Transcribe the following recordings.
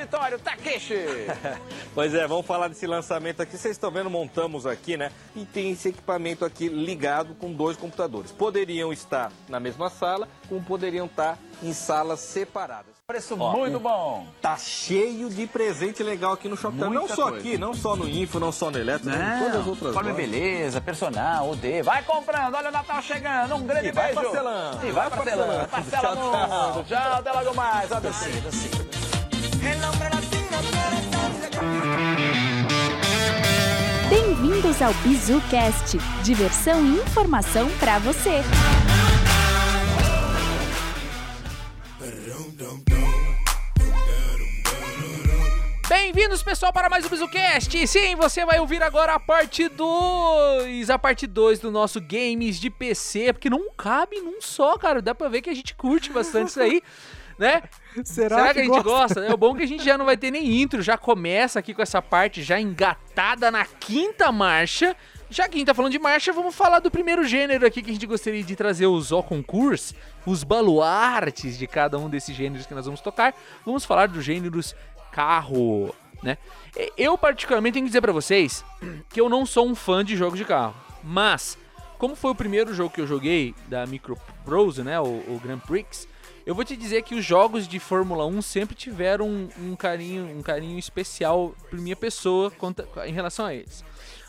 auditório, Takeshi. pois é, vamos falar desse lançamento aqui. Vocês estão vendo, montamos aqui, né? E tem esse equipamento aqui ligado com dois computadores. Poderiam estar na mesma sala, como poderiam estar em salas separadas. Preço Ó, muito bom. Tá cheio de presente legal aqui no Shopping. Não só coisa. aqui, não só no Info, não só no Eletro, em todas as outras Forma beleza, personal, OD. Vai comprando, olha o Natal chegando. Um grande e beijo. Vai parcelando. E vai parcelando. Parcela tchau, tchau. Tchau, até logo mais. Até Bem-vindos ao BizuCast. Diversão e informação para você. Bem-vindos, pessoal, para mais um BizuCast. Sim, você vai ouvir agora a parte 2. A parte 2 do nosso Games de PC, porque não cabe num só, cara. Dá pra ver que a gente curte bastante isso aí. Né? Será, Será que, que, a gente gosta? gosta? É o bom que a gente já não vai ter nem intro, já começa aqui com essa parte já engatada na quinta marcha. Já que a gente tá falando de marcha, vamos falar do primeiro gênero aqui que a gente gostaria de trazer os ó concursos, os baluartes de cada um desses gêneros que nós vamos tocar. Vamos falar dos gêneros carro, né? Eu particularmente tenho que dizer para vocês que eu não sou um fã de jogos de carro, mas como foi o primeiro jogo que eu joguei da Micro Prose, né, o, o Grand Prix, eu vou te dizer que os jogos de Fórmula 1 sempre tiveram um, um carinho, um carinho especial por minha pessoa contra, em relação a eles.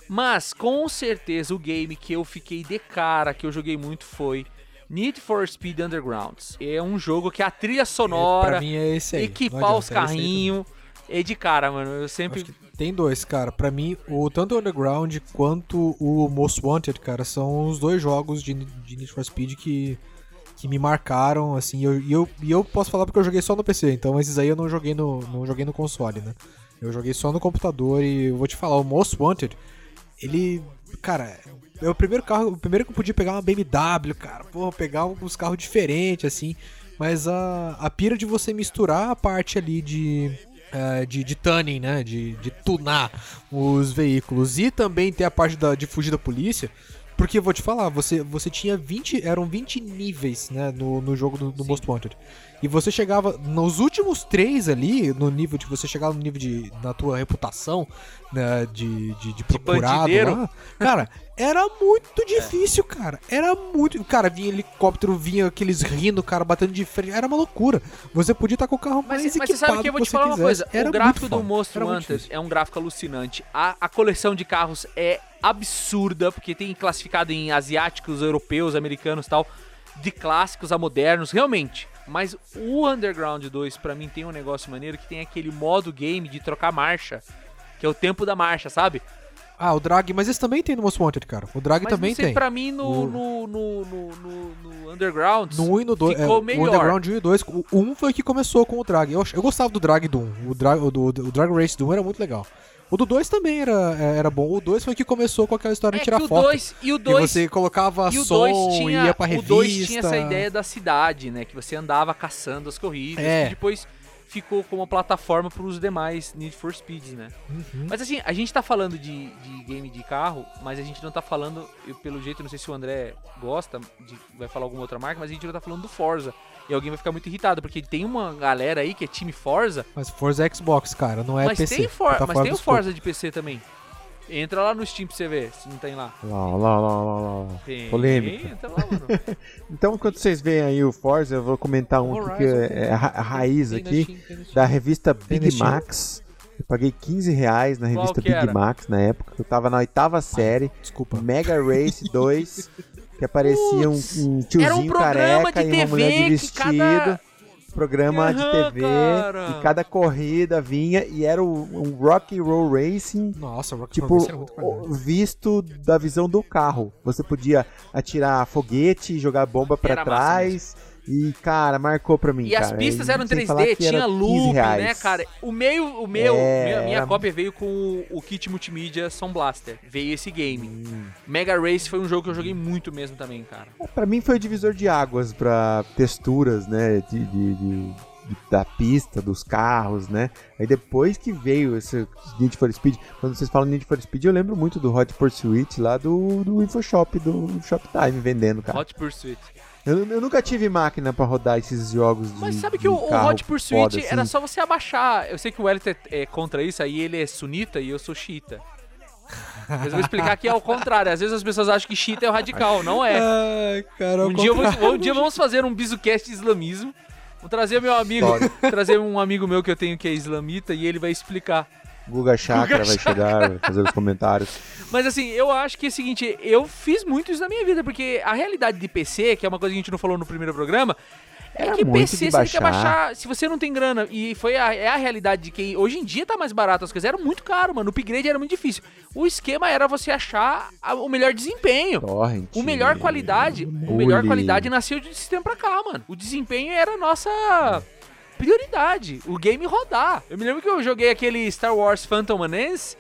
Mas com certeza o game que eu fiquei de cara, que eu joguei muito foi Need for Speed Undergrounds. É um jogo que a trilha sonora, é, pra mim é esse aí. equipar os carrinhos, é, é de cara, mano. Eu sempre tem dois, cara. Para mim, o tanto o Underground quanto o Most Wanted, cara, são os dois jogos de, de Need for Speed que que me marcaram, assim, e eu, e eu, eu posso falar porque eu joguei só no PC, então esses aí eu não joguei no, não joguei no console, né? Eu joguei só no computador e eu vou te falar, o Most Wanted, ele, cara, é o primeiro carro, o primeiro que eu podia pegar uma BMW, cara, porra, pegar uns carros diferentes, assim, mas a, a pira de você misturar a parte ali de, uh, de, de tuning, né, de, de tunar os veículos e também ter a parte da, de fugir da polícia, porque eu vou te falar, você, você tinha 20. Eram 20 níveis, né, no, no jogo do, do Most Wanted. E você chegava nos últimos três ali, no nível de você chegar no nível de. na tua reputação, né, de, de, de procurado de lá. Cara, era muito difícil, é. cara. Era muito. Cara, vinha helicóptero, vinha aqueles rindo, cara, batendo de frente. Era uma loucura. Você podia estar com o carro mais mas, mas você sabe que eu vou te falar uma coisa. Era o gráfico do Most Wanted é um gráfico alucinante. A, a coleção de carros é absurda, porque tem classificado em asiáticos, europeus, americanos tal, de clássicos a modernos, realmente. Mas o Underground 2, para mim, tem um negócio maneiro que tem aquele modo game de trocar marcha, que é o tempo da marcha, sabe? Ah, o Drag, mas esse também tem no Most Wanted, cara. O Drag mas também sei, tem. Pra mim, no, no, no, no, no Underground. No 1 e no 2. Ficou é, melhor. O Underground 1 e 2. O 1 foi que começou com o Drag. Eu, eu gostava do Drag do 1. O Drag, o, do, o Drag Race do 1 era muito legal. O do 2 também era, é, era bom. O 2 foi que começou com aquela história é de tirar o foto. Dois, e o 2. você colocava e som, tinha, ia pra revista. O 2 tinha essa ideia da cidade, né? Que você andava caçando as corridas. É. E depois ficou como plataforma para os demais Need for Speeds, né? Uhum. Mas assim, a gente tá falando de, de game de carro, mas a gente não tá falando, eu, pelo jeito, não sei se o André gosta, de, vai falar alguma outra marca, mas a gente não tá falando do Forza. E alguém vai ficar muito irritado, porque tem uma galera aí que é time Forza. Mas Forza é Xbox, cara, não é mas PC. Tem for, mas tem o Forza de PC também. Entra lá no Steam pra você ver se não tem lá. Lá, lá, lá, lá, lá. Tem, Polêmica. Entra lá, mano. então, enquanto vocês veem aí o Forza, eu vou comentar um Horizon, que é, é a, a raiz aqui, Steam, da revista Big Max. Eu paguei 15 reais na revista Big era? Max na época. Eu tava na oitava série. Desculpa. Mega Race 2. que aparecia um, um tiozinho um careca e uma mulher de vestido. Cada programa uhum, de TV cara. e cada corrida vinha e era um Rock and Roll Racing. Nossa, Rock tipo, Racing muito visto da visão do carro. Você podia atirar foguete, jogar bomba para trás. E, cara, marcou pra mim. E cara. as pistas eram 3D, tinha loop, né, cara? O meu, o meu, é, minha, minha cópia veio com o, kit multimídia Sound Blaster. Veio esse game. Hum. Mega Race foi um jogo que eu joguei muito mesmo também, cara. É, pra mim foi o divisor de águas pra texturas, né? de, de, de da pista, dos carros, né? Aí depois que veio esse Need for Speed, quando vocês falam Need for Speed, eu lembro muito do Hot Pursuit lá do, do InfoShop, do Shoptime vendendo, cara. Hot Pursuit. Eu, eu, nunca tive máquina pra rodar esses jogos de Mas sabe que o, o Hot Pursuit assim. era só você abaixar. Eu sei que o Elliot é, é, contra isso, aí ele é sunita e eu sou xiita. Mas eu vou explicar que é o contrário. Às vezes as pessoas acham que xiita é o radical, não é. Ai, cara, um, dia vou, um dia vamos fazer um bisucast de islamismo. Vou trazer meu amigo, trazer um amigo meu que eu tenho que é islamita e ele vai explicar. Guga Chakra Guga vai chegar, vai fazer os comentários. Mas assim, eu acho que é o seguinte, eu fiz muito isso na minha vida, porque a realidade de PC, que é uma coisa que a gente não falou no primeiro programa, é Era que PC você quer baixar. Se você não tem grana, e foi a, é a realidade de que hoje em dia tá mais barato as coisas, era muito caro, mano. O upgrade era muito difícil. O esquema era você achar a, o melhor desempenho. Torrent. O melhor qualidade. O melhor qualidade nasceu de sistema pra cá, mano. O desempenho era a nossa prioridade. O game rodar. Eu me lembro que eu joguei aquele Star Wars Phantom Menace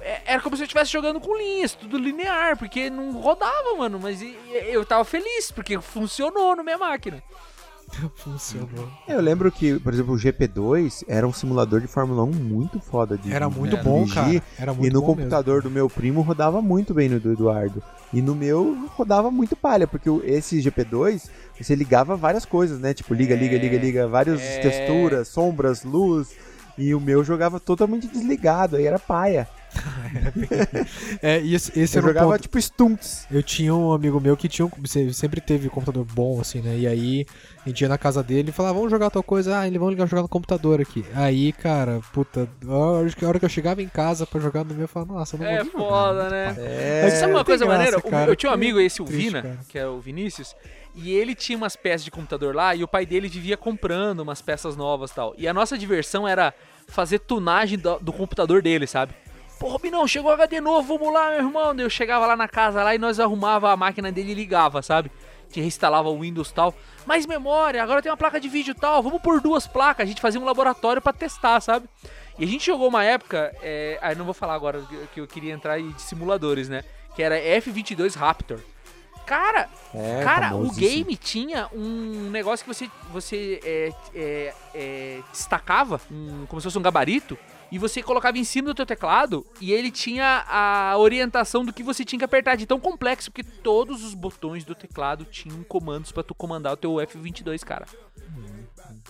é, era como se eu estivesse jogando com linhas, tudo linear, porque não rodava, mano. Mas eu tava feliz, porque funcionou na minha máquina. Funcionou. Eu lembro que, por exemplo, o GP2 era um simulador de Fórmula 1 muito foda de Era muito né? bom, cara. Era muito e no computador mesmo. do meu primo rodava muito bem no do Eduardo. E no meu rodava muito palha, porque esse GP2 você ligava várias coisas, né? Tipo, liga, liga, liga, liga, várias é... texturas, sombras, luz. E o meu jogava totalmente desligado, aí era paia. é, esse, esse eu jogava tipo stunts. Eu tinha um amigo meu que tinha sempre teve um computador bom, assim, né? E aí a gente ia na casa dele e falava, vamos jogar tal coisa, ah, ele vamos ligar jogar no computador aqui. Aí, cara, puta, a hora que eu chegava em casa pra jogar no meu, eu falava, nossa, não vou É foda, jogar, né? É, Mas sabe uma coisa graça, maneira? Cara, eu tinha um amigo, esse, o triste, Vina, cara. que é o Vinícius, e ele tinha umas peças de computador lá e o pai dele vivia comprando umas peças novas e tal. E a nossa diversão era fazer tunagem do, do computador dele, sabe? Pô, Robinão, chegou HD novo, vamos lá, meu irmão. Eu chegava lá na casa lá e nós arrumava a máquina dele e ligava, sabe? Que reinstalava o Windows tal. Mais memória, agora tem uma placa de vídeo tal. Vamos por duas placas. A gente fazia um laboratório para testar, sabe? E a gente jogou uma época, é... aí não vou falar agora que eu queria entrar de simuladores, né? Que era F22 Raptor. Cara, é, cara, o game tinha um negócio que você, você é, é, é, destacava, um, como se fosse um gabarito, e você colocava em cima do teu teclado e ele tinha a orientação do que você tinha que apertar de tão complexo, porque todos os botões do teclado tinham comandos para tu comandar o teu F22, cara.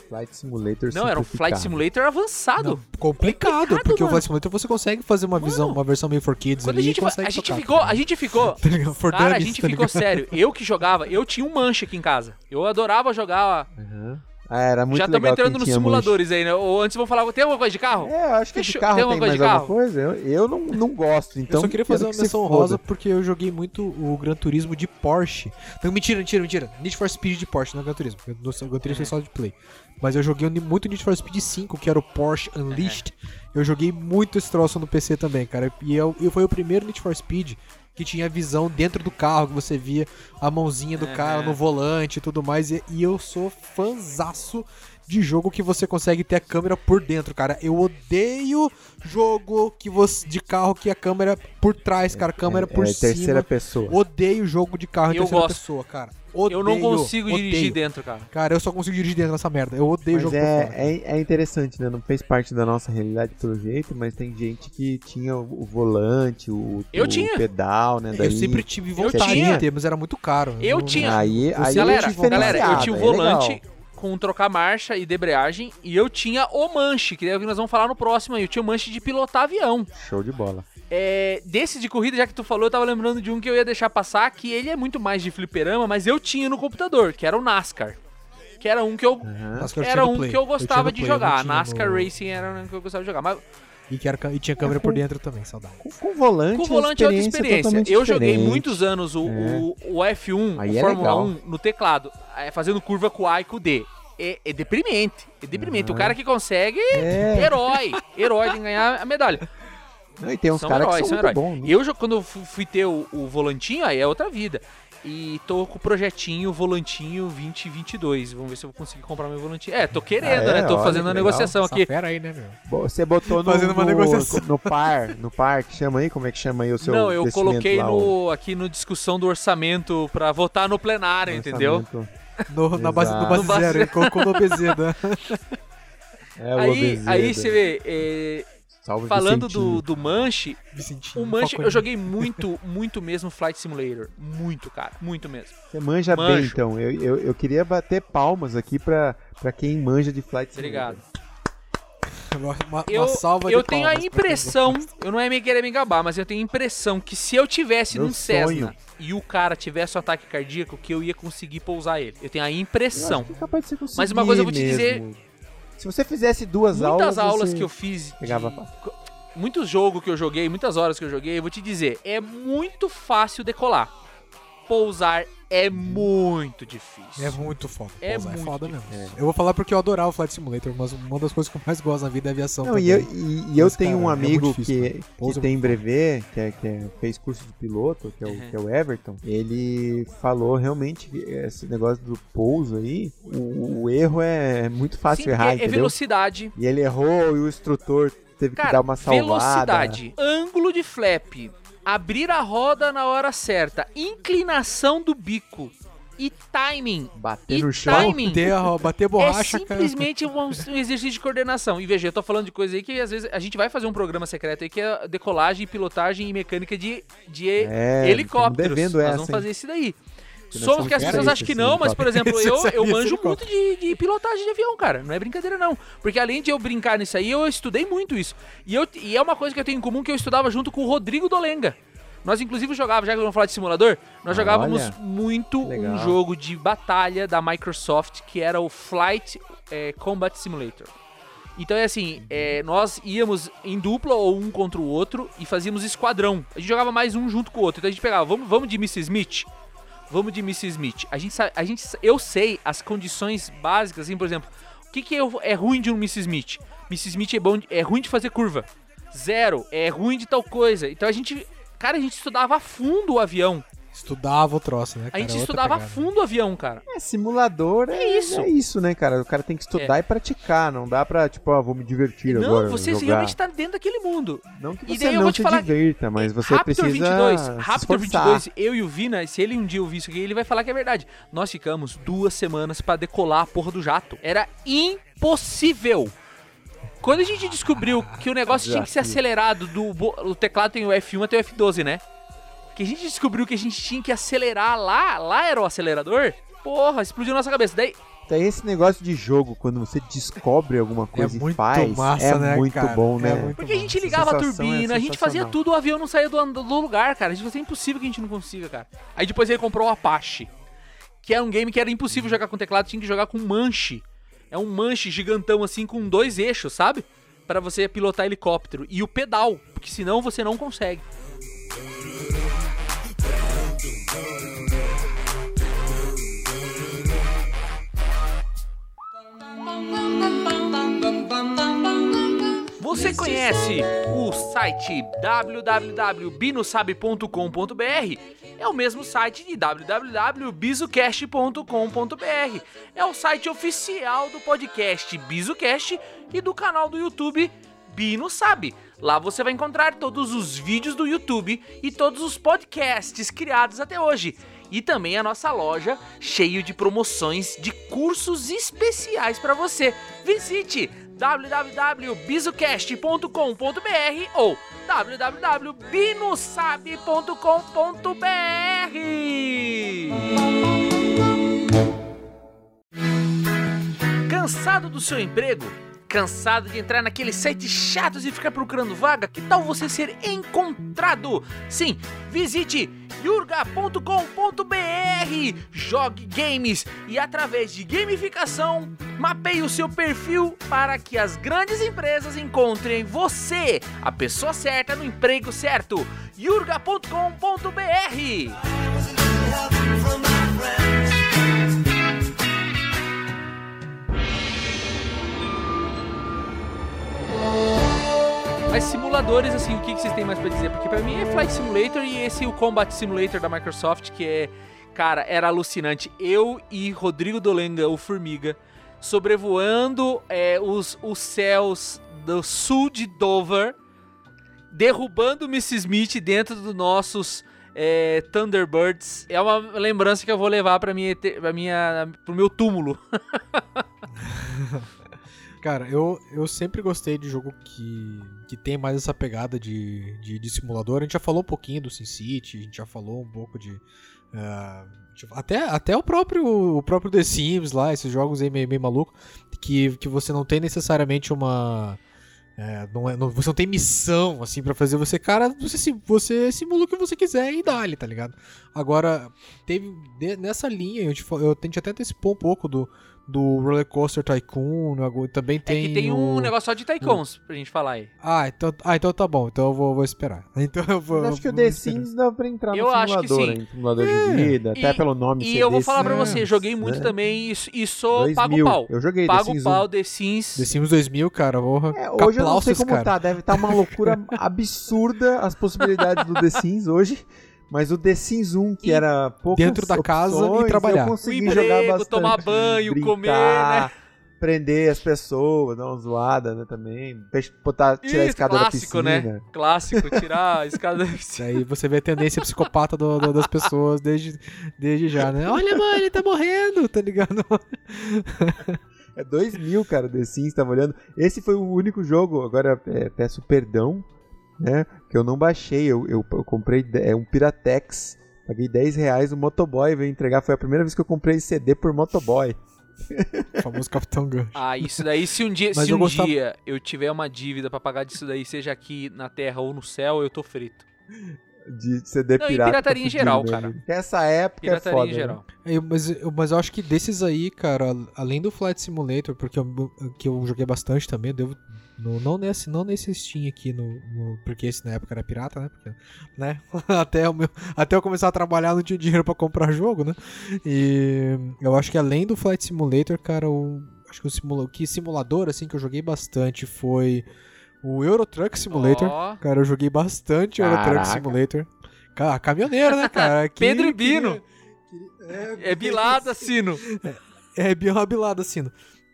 Flight Simulator Não, era um Flight Simulator avançado. Não, complicado, complicado, porque mano. o Flight Simulator você consegue fazer uma visão, mano, uma versão meio for kids ali a gente, consegue a gente ficou, a gente ficou, tá cara, a gente tá ficou sério. Eu que jogava, eu tinha um manche aqui em casa. Eu adorava jogar uhum. Ah, era muito Já estamos entrando nos simuladores aí, né? Ou antes vamos falar, tem alguma coisa de carro? É, acho que de carro tem, tem mais de alguma coisa. Eu, eu não, não gosto, então... Eu só queria fazer uma menção rosa porque eu joguei muito o Gran Turismo de Porsche. Não, mentira, mentira, mentira. Need for Speed de Porsche, não é Gran Turismo. O Gran Turismo é só de Play. Mas eu joguei muito Need for Speed 5, que era o Porsche Unleashed. Eu joguei muito esse troço no PC também, cara. E eu, eu foi o primeiro Need for Speed que tinha visão dentro do carro, que você via a mãozinha do cara no volante e tudo mais. E, e eu sou fanzaço de jogo que você consegue ter a câmera por dentro, cara. Eu odeio jogo que você de carro que a câmera por trás, cara, a câmera é, por é, cima. terceira pessoa. Odeio jogo de carro em eu terceira gosto. pessoa, cara. Odeio, eu não consigo odeio. dirigir dentro, cara. Cara, eu só consigo dirigir dentro dessa merda. Eu odeio mas jogo é, é, é, interessante, né? Não fez parte da nossa realidade pelo jeito, mas tem gente que tinha o, volante, o, eu o tinha. pedal, né? Daí, eu sempre tive vontade de ter, mas era muito caro. Eu não... tinha. Aí, aí galera, galera, eu tinha o é volante com trocar marcha e debreagem. E eu tinha o manche, que é o que nós vamos falar no próximo aí. Eu tinha o manche de pilotar avião. Show de bola. É, desse de corrida, já que tu falou, eu tava lembrando de um que eu ia deixar passar, que ele é muito mais de fliperama, mas eu tinha no computador, que era o NASCAR. Que era um que eu. Uhum. Era um que eu gostava eu de jogar. NASCAR no... Racing era um que eu gostava de jogar. Mas e, que era, e tinha câmera é, por dentro também, saudade. Com, com volante, com volante é outra experiência. Eu joguei muitos anos o, é. o, o F1, Aí o é Fórmula legal. 1, no teclado, é, fazendo curva com o A e com o D. É, é deprimente. É deprimente. Uhum. O cara que consegue, é. herói. Herói de ganhar a medalha. Não, e tem uns caras que são, são bons. Né? Eu, quando fui ter o, o volantinho, aí é outra vida. E tô com o projetinho Volantinho 2022. Vamos ver se eu vou conseguir comprar meu volantinho. É, tô querendo, ah, é? né? Tô olha, fazendo uma negociação aqui. Pera aí, né, meu? Você botou no, fazendo uma no, negociação. no par, no par, que chama aí? Como é que chama aí o seu Não, eu coloquei lá, no, aqui no discussão do orçamento pra votar no plenário, no entendeu? No, na base, no base, zero, ele colocou no OBZ, né? É, aí, aí você vê, é, Salve Falando do, do Manche, o Manche eu joguei muito, muito mesmo Flight Simulator. Muito, cara. Muito mesmo. Você manja Manjo. bem, então. Eu, eu, eu, queria bater palmas aqui pra, pra quem manja de Flight Simulator. Obrigado. Uma, uma, eu, eu tenho a impressão, eu não é me querer me gabar, mas eu tenho a impressão que se eu tivesse Meu num sonho. Cessna e o cara tivesse um ataque cardíaco, que eu ia conseguir pousar ele. Eu tenho a impressão. É mas uma coisa eu vou te dizer, se você fizesse duas muitas aulas. Muitas aulas que eu fiz. Pegava de... Muitos jogos que eu joguei, muitas horas que eu joguei, eu vou te dizer, é muito fácil decolar. Pousar é muito difícil. É muito foda. É, muito é foda difícil. mesmo. É. Eu vou falar porque eu adorava o Flight Simulator, mas uma das coisas que eu mais gosto na vida é aviação. Não, e eu, e, e eu tenho cara, um é amigo é difícil, que, que tem brevet, que, é, que é, fez curso de piloto, que é, o, uhum. que é o Everton. Ele falou realmente que esse negócio do pouso aí, o, o erro é muito fácil Sim, errar. É, é velocidade. E ele errou e o instrutor teve Cara, que dar uma salvada. Velocidade, ângulo de flap, abrir a roda na hora certa, inclinação do bico e timing. Bater e no chão, timing bater, bater borracha, É simplesmente um, um, exercício de coordenação. E veja, eu tô falando de coisa aí que às vezes a gente vai fazer um programa secreto aí que é decolagem, pilotagem e mecânica de, de é, helicópteros. Nós essa, vamos fazer isso daí. Somos que as pessoas acham que não, mas, por exemplo, eu, eu manjo muito de, de, pilotagem de avião, cara. Não é brincadeira, não. Porque além de eu brincar nisso aí, eu estudei muito isso. E, eu, e é uma coisa que eu tenho em comum que eu estudava junto com o Rodrigo Dolenga. Nós, inclusive, jogávamos, já que vamos falar de simulador, nós jogávamos Olha, muito legal. um jogo de batalha da Microsoft que era o Flight é, Combat Simulator. Então é assim, é, nós íamos em dupla ou um contra o outro e fazíamos esquadrão. A gente jogava mais um junto com o outro. Então a gente pegava, vamos, vamos de Mrs. Smith? Vamos de Mrs. Smith. A gente, a gente, eu sei as condições básicas, assim, por exemplo, o que, que é, é ruim de um Mrs. Smith? Mrs. Smith é, bom, é ruim de fazer curva. Zero, é ruim de tal coisa. Então a gente, cara, a gente estudava a fundo o avião. Estudava o troço, né? Cara? A gente é estudava a fundo o avião, cara. É, simulador é, é, isso. É isso, né, cara? O cara tem que estudar é. e praticar. Não dá pra, tipo, ah, vou me divertir não, agora. Não, você jogar. realmente tá dentro daquele mundo. Não que você não te divirta, mas você Raptor precisa 22, Raptor 22, eu e o Vina, se ele um dia ouvir isso aqui, ele vai falar que é verdade. Nós ficamos duas semanas para decolar a porra do jato. Era impossível. Quando a gente descobriu que o negócio tinha que ser acelerado, do, o teclado tem o F1 até o F12, né? Que a gente descobriu que a gente tinha que acelerar lá, lá era o acelerador, porra, explodiu nossa cabeça. Daí. Tem esse negócio de jogo, quando você descobre alguma é coisa é e faz, massa, é né, muito cara? bom, né? É muito Porque a gente ligava a, a turbina, é a gente fazia tudo, o avião não saía do, do lugar, cara. A gente fazia impossível que a gente não consiga, cara. Aí depois ele comprou o Apache, que é um game que era impossível jogar com teclado, tinha que jogar com manche. É um manche gigantão assim com dois eixos, sabe? Para você pilotar helicóptero e o pedal, porque senão você não consegue. Você conhece o site www.binosabe.com.br? É o mesmo site de www.bizucast.com.br. É o site oficial do podcast Bizucast e do canal do YouTube Bino Sabe. Lá você vai encontrar todos os vídeos do YouTube e todos os podcasts criados até hoje. E também a nossa loja cheio de promoções de cursos especiais para você. Visite www.bizucast.com.br ou www.binosabe.com.br. Cansado do seu emprego? Cansado de entrar naqueles sites chatos e ficar procurando vaga? Que tal você ser encontrado? Sim, visite yurga.com.br. Jogue games e através de gamificação, mapeie o seu perfil para que as grandes empresas encontrem você, a pessoa certa no emprego certo. yurga.com.br. Mas simuladores, assim, o que, vocês têm mais pra dizer? Porque pra mim é Flight Simulator e esse o Combat Simulator da Microsoft, que é, cara, era alucinante. Eu e Rodrigo Dolenga, o Formiga, sobrevoando é, os, os céus do sul de Dover, derrubando Mrs. Smith dentro dos nossos é, Thunderbirds. É uma lembrança que eu vou levar pra minha, pra minha, pro meu túmulo. Cara, eu, eu sempre gostei de jogo que, que tem mais essa pegada de, de, de simulador. A gente já falou um pouquinho do SimCity, a gente já falou um pouco de. Uh, até, até o próprio o próprio The Sims lá, esses jogos aí meio, meio maluco, que, que você não tem necessariamente uma é, não é, não, você não tem missão, assim, para fazer. Você, cara, você, você simula o que você quiser e dá-lhe, tá ligado? Agora, teve. Nessa linha, eu, te, eu tentei até antecipar um pouco do, do Roller Coaster Tycoon, também tem. É que tem o... um negócio só de Tycoons pra gente falar aí. Ah, então, ah, então tá bom, então eu vou, vou esperar. Então eu vou. Eu acho que o The Sims dá pra entrar eu no acho simulador, que sim. Hein? Simulador é. de vida, e, até pelo nome. E eu vou falar pra você, joguei muito né? também e, e sou 2000. pago pau. Eu joguei Pago The Sims pau, The Sims. The Sims 2000, cara, porra. É, hoje eu não sei como cara. tá, deve estar tá uma loucura absurda as possibilidades do The Sims hoje. Mas o The Sims 1, que e era pouco dentro da casa e trabalhar. Eu consegui emprego, jogar bastante. tomar banho, brincar, comer, né? prender as pessoas, dar uma zoada, né, também. Botar, tirar Isso, a escada clássico, da piscina. né? Clássico, tirar a escada da piscina. Aí você vê a tendência psicopata do, do, das pessoas desde, desde já, né? Olha, mãe, ele tá morrendo, tá ligado? É 2000, cara, The Sims, tava olhando. Esse foi o único jogo, agora é, peço perdão, né, que eu não baixei, eu, eu, eu comprei é um Piratex, paguei 10 reais, o Motoboy veio entregar, foi a primeira vez que eu comprei CD por Motoboy. O famoso Capitão Gancho. Ah, isso daí, se um dia, se um gostava... dia eu tiver uma dívida para pagar disso daí, seja aqui na Terra ou no céu, eu tô frito. De CD Não, pirata. E pirataria em geral, né? cara. Essa época é pirataria é foda. em geral. Né? Eu, mas, eu, mas eu acho que desses aí, cara, além do Flight Simulator, porque eu, que eu joguei bastante também, eu devo no, não, nesse, não nesse Steam aqui, no, no, porque esse na época era pirata, né? Porque, né? até, o meu, até eu começar a trabalhar não tinha dinheiro para comprar jogo, né? E eu acho que além do Flight Simulator, cara, o, acho que o simula, que simulador assim que eu joguei bastante foi o Euro Truck Simulator. Oh. Cara, eu joguei bastante Euro Truck Simulator. Cara, caminhoneiro, né, cara? Que, Pedro e Bino. Que, que, é, é bilada, sino. É, é bilada, sino.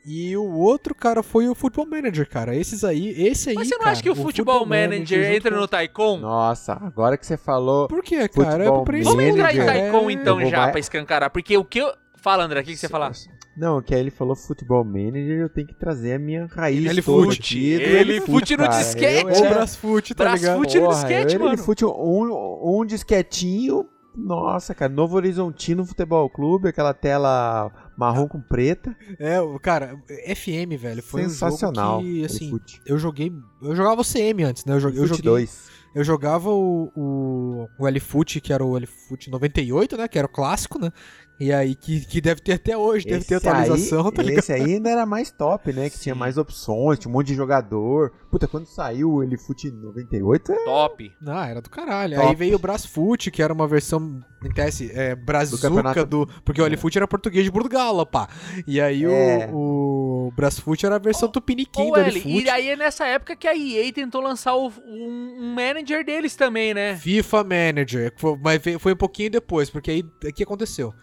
E o outro, cara, foi o Football Manager, cara. Esses aí, esse aí. Mas você não cara, acha que o, o Football, Football Manager, Manager entra no Taikon? Nossa, agora que você falou. Por que, cara? É Vamos entrar em Taikon então já, vai... pra escancarar. Porque o que eu. Fala, André, o que, que você fala? Não, que aí ele falou Football Manager, eu tenho que trazer a minha raiz. Ele fute. Ele fute no disquete. Ou Brasfoot, tá ligado? Brasfoot no disquete, mano. Ele fute um, um disquetinho. Nossa, cara, Novo Horizontino Futebol Clube, aquela tela marrom com preta. É, cara, FM, velho, foi Sensacional, um jogo que, assim, eu joguei, eu jogava o CM antes, né? Eu, joguei, eu joguei 2. Eu jogava o, o, o L-Foot, que era o L-Foot 98, né? Que era o clássico, né? E aí, que, que deve ter até hoje, deve ter atualização, aí, tá ligado? Esse aí ainda era mais top, né? Que Sim. tinha mais opções, tinha um monte de jogador. Puta, quando saiu o Elifute 98... É... Top! Não, era do caralho. Top. Aí veio o Brasfoot, que era uma versão, em teste, é, brazuca do... do porque o Elifute era português de Portugal, pá. E aí é. o, o Brasfoot era a versão oh, tupiniquim oh, do Elifute. E aí é nessa época que a EA tentou lançar o, um, um, manager deles também, né? FIFA Manager, mas foi um pouquinho depois, porque aí o que aconteceu?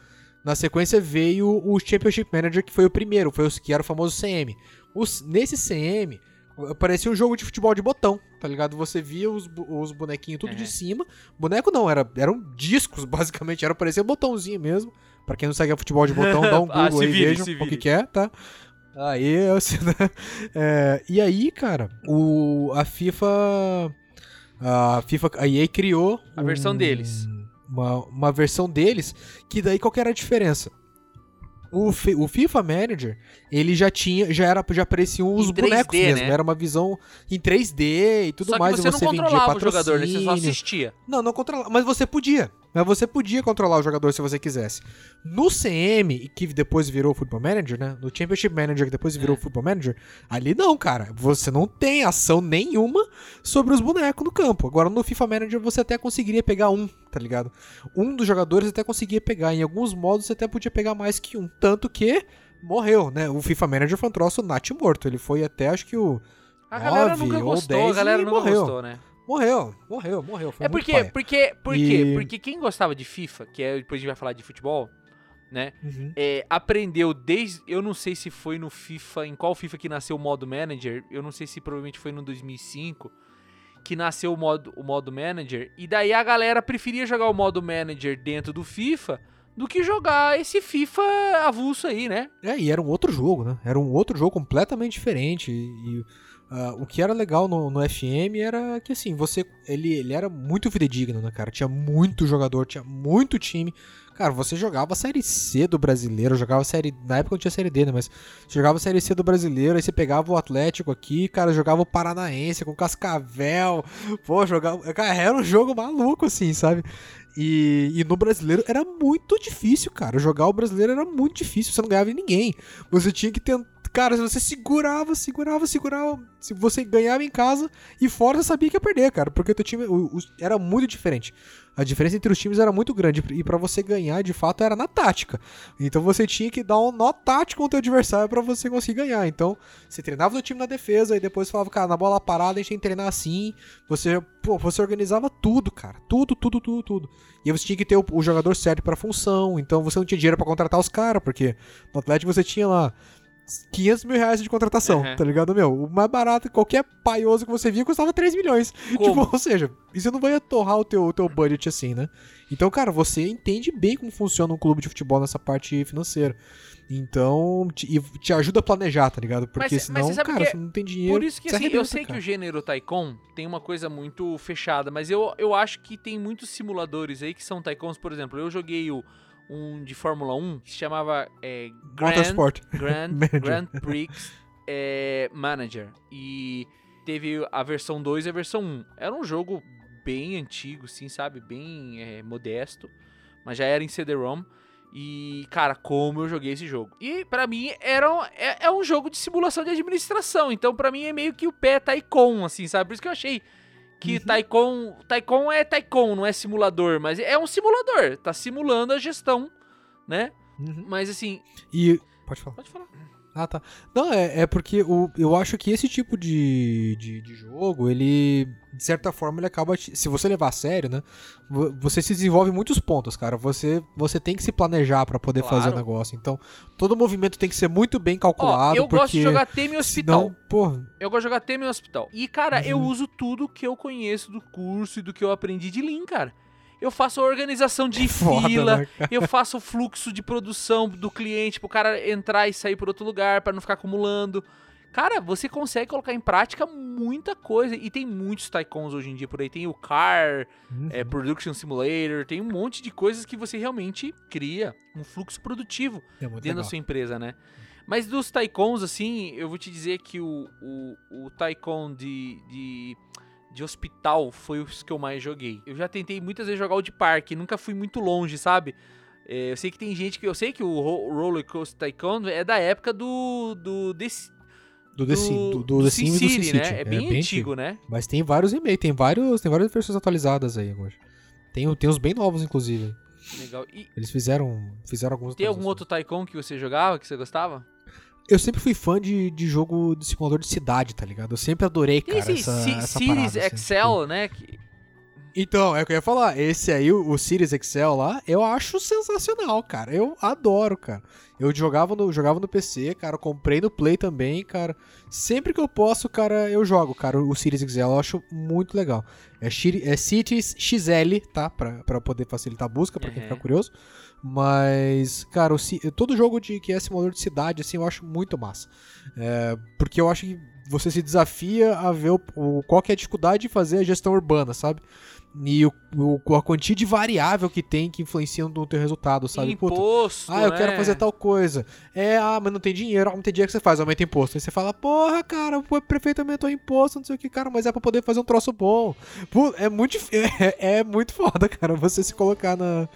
Na sequência veio o Championship Manager, que foi o primeiro, foi o, que era o famoso CM. Os, nesse CM, parecia um jogo de futebol de botão, tá ligado? Você via os, os bonequinhos tudo é. de cima. Boneco não, era, eram discos, basicamente. Era parecia um botãozinho mesmo. Pra quem não segue futebol de botão, dá um Google ah, aí, vire, vejam o que, que é, tá? Aí, assim, né? É, e aí, cara, o, a FIFA. A FIFA. A EA criou. A um, versão deles uma, uma versão deles, que daí qual que era a diferença? O, o FIFA Manager, ele já tinha, já era, já apareciam os 3D, bonecos mesmo, né? era uma visão em 3D e tudo só mais. Que você, você não controlava o jogador, né? você só assistia. Não, não controlava, mas você podia. Mas você podia controlar o jogador se você quisesse. No CM, que depois virou Football Manager, né? No Championship Manager, que depois virou é. Football Manager, ali não, cara. Você não tem ação nenhuma sobre os bonecos no campo. Agora no FIFA Manager você até conseguiria pegar um, tá ligado? Um dos jogadores até conseguia pegar. Em alguns modos você até podia pegar mais que um. Tanto que morreu, né? O FIFA Manager foi um troço nat morto. Ele foi até, acho que o. A galera nunca gostou, a galera nunca morreu. gostou, né? Morreu, morreu, morreu. Foi é porque, porque, por e... Porque quem gostava de FIFA, que é, depois a gente vai falar de futebol, né? Uhum. É, aprendeu desde. Eu não sei se foi no FIFA. Em qual FIFA que nasceu o modo manager? Eu não sei se provavelmente foi no 2005 que nasceu o modo, o modo manager. E daí a galera preferia jogar o modo manager dentro do FIFA do que jogar esse FIFA avulso aí, né? É, e era um outro jogo, né? Era um outro jogo completamente diferente. E, uh, o que era legal no, no, FM era que, assim, você. Ele, ele era muito fidedigno, né, cara? Tinha muito jogador, tinha muito time. Cara, você jogava a Série C do brasileiro, jogava série. Na época não tinha Série D, né? Mas jogava a Série C do brasileiro, aí você pegava o Atlético aqui, cara, jogava o Paranaense com Cascavel. Pô, jogava. Cara, era um jogo maluco, assim, sabe? E, e, no brasileiro era muito difícil, cara. Jogar o brasileiro era muito difícil, você não ganhava em ninguém. Você tinha que tentar. Cara, você segurava, segurava, segurava. Se você ganhava em casa e fora, você sabia que ia perder, cara. Porque o teu time o, o, era muito diferente a diferença entre os times era muito grande e para você ganhar, de fato, era na tática. Então você tinha que dar um nó tático com o teu adversário para você conseguir ganhar. Então, você treinava o time na defesa e depois falava, cara, na bola parada a gente tem que treinar assim. Você, pô, você organizava tudo, cara. Tudo, tudo, tudo, tudo. E aí você tinha que ter o, o jogador certo para função. Então você não tinha dinheiro para contratar os caras, porque no Atlético você tinha lá 500 mil reais de contratação, uhum. tá ligado, meu? O mais barato, qualquer paioso que você via custava 3 milhões. Tipo, ou seja, isso não vai torrar o teu, o teu budget assim, né? Então, cara, você entende bem como funciona um clube de futebol nessa parte financeira. Então, te, te ajuda a planejar, tá ligado? Porque mas, senão, mas você cara, você não tem dinheiro. Por isso que assim, eu sei cara. que o gênero Taikon tem uma coisa muito fechada, mas eu, eu acho que tem muitos simuladores aí que são Taikons, por exemplo, eu joguei o um de Fórmula 1 que se chamava é, Grand, Grand, Grand Prix é, Manager. E teve a versão 2 e a versão 1. Era um jogo bem antigo, sim, sabe? Bem é, modesto. Mas já era em CD-ROM. E, cara, como eu joguei esse jogo. E para mim era um, é, é, um jogo de simulação de administração. Então, para mim é meio que o pé Taikon, assim, sabe? Por isso que eu achei que uhum. Taikon, Taikon é Taikon, não é simulador, mas é um simulador, tá simulando a gestão, né? Uhum. Mas assim. E. Pode falar. Pode falar. Ah, tá. Não, é, é porque o, eu acho que esse tipo de, de, de, jogo, ele, de certa forma, ele acaba. Se você levar a sério, né? Você se desenvolve muitos pontos, cara. Você, você tem que se planejar para poder claro. fazer o negócio. Então, todo movimento tem que ser muito bem calculado. Ó, eu gosto de jogar tema em hospital. Senão, porra. Eu gosto de jogar tema em hospital. E, cara, uhum. eu uso tudo que eu conheço do curso e do que eu aprendi de Lean, cara eu faço a organização de é Foda, fila, né, eu faço o fluxo de produção do cliente pro cara entrar e sair por outro lugar para não ficar acumulando. Cara, você consegue colocar em prática muita coisa. E tem muitos Taikons hoje em dia por aí. Tem o Car, uhum. é, Production Simulator, tem um monte de coisas que você realmente cria um fluxo produtivo é dentro legal. da sua empresa, né? Mas dos Taikons, assim, eu vou te dizer que o, o, o de, de de hospital foi os que eu mais joguei. Eu já tentei muitas vezes jogar o de parque, nunca fui muito longe, sabe? É, eu sei que tem gente que. Eu sei que o Roller Coaster Tycoon é da época do. do desse, do The, Sim, do, do, do Sim City, City, né? É, é bem, bem antigo, né? Mas tem vários remakes, tem vários, tem várias versões atualizadas aí agora. Tem, tem uns bem novos, inclusive. Legal. E Eles fizeram, fizeram alguns. Tem algum outro Tycoon que você jogava, que você gostava? Eu sempre fui fã de, de jogo de simulador de cidade, tá ligado? Eu sempre adorei, cara, esse, essa, essa Cities parada, Excel, assim. né? Que... Então, é o que eu ia falar. Esse aí, o, o Cities Excel lá, eu acho sensacional, cara. Eu adoro, cara. Eu jogava no, jogava no PC, cara. Comprei no Play também, cara. Sempre que eu posso, cara, eu jogo, cara, o Cities Excel. Eu acho muito legal. É, é Cities XL, tá? Pra, pra poder facilitar a busca, pra quem uhum. ficar curioso. Mas, cara, o, todo jogo de que é simulador de cidade, assim, eu acho muito massa. É, porque eu acho que você se desafia a ver o, o, qual que é a dificuldade de fazer a gestão urbana, sabe? E o, o, a quantia de variável que tem que influenciam no teu resultado, sabe? Imposto, ah, eu né? quero fazer tal coisa. É, ah, mas não tem dinheiro. Ah, não tem dinheiro que você faz, aumenta imposto. Aí você fala, porra, cara, o prefeito aumentou imposto, não sei o que, cara, mas é pra poder fazer um troço bom. É muito, é, é, muito foda, cara, você se colocar na,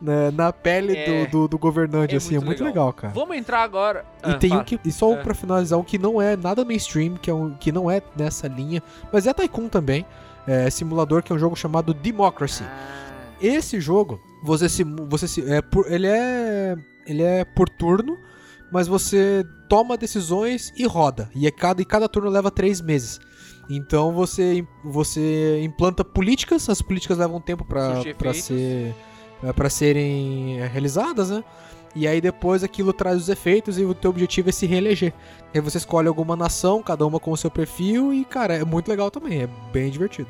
na, na pele é, do, do, do, governante, é assim, muito é muito legal. legal. cara. Vamos entrar agora. E ah, tem um que, e só é. pra finalizar, um que não é nada mainstream, que, é um, que não é nessa linha, mas é Tycoon também é, simulador que é um jogo chamado Democracy. Ah. Esse jogo, você se, você se, é por, ele é ele é por turno, mas você toma decisões e roda. E, é cada, e cada turno leva três meses. Então você, você implanta políticas, as políticas levam tempo para ser para serem realizadas, né? E aí depois aquilo traz os efeitos e o teu objetivo é se reeleger. Aí você escolhe alguma nação, cada uma com o seu perfil, e cara, é muito legal também, é bem divertido.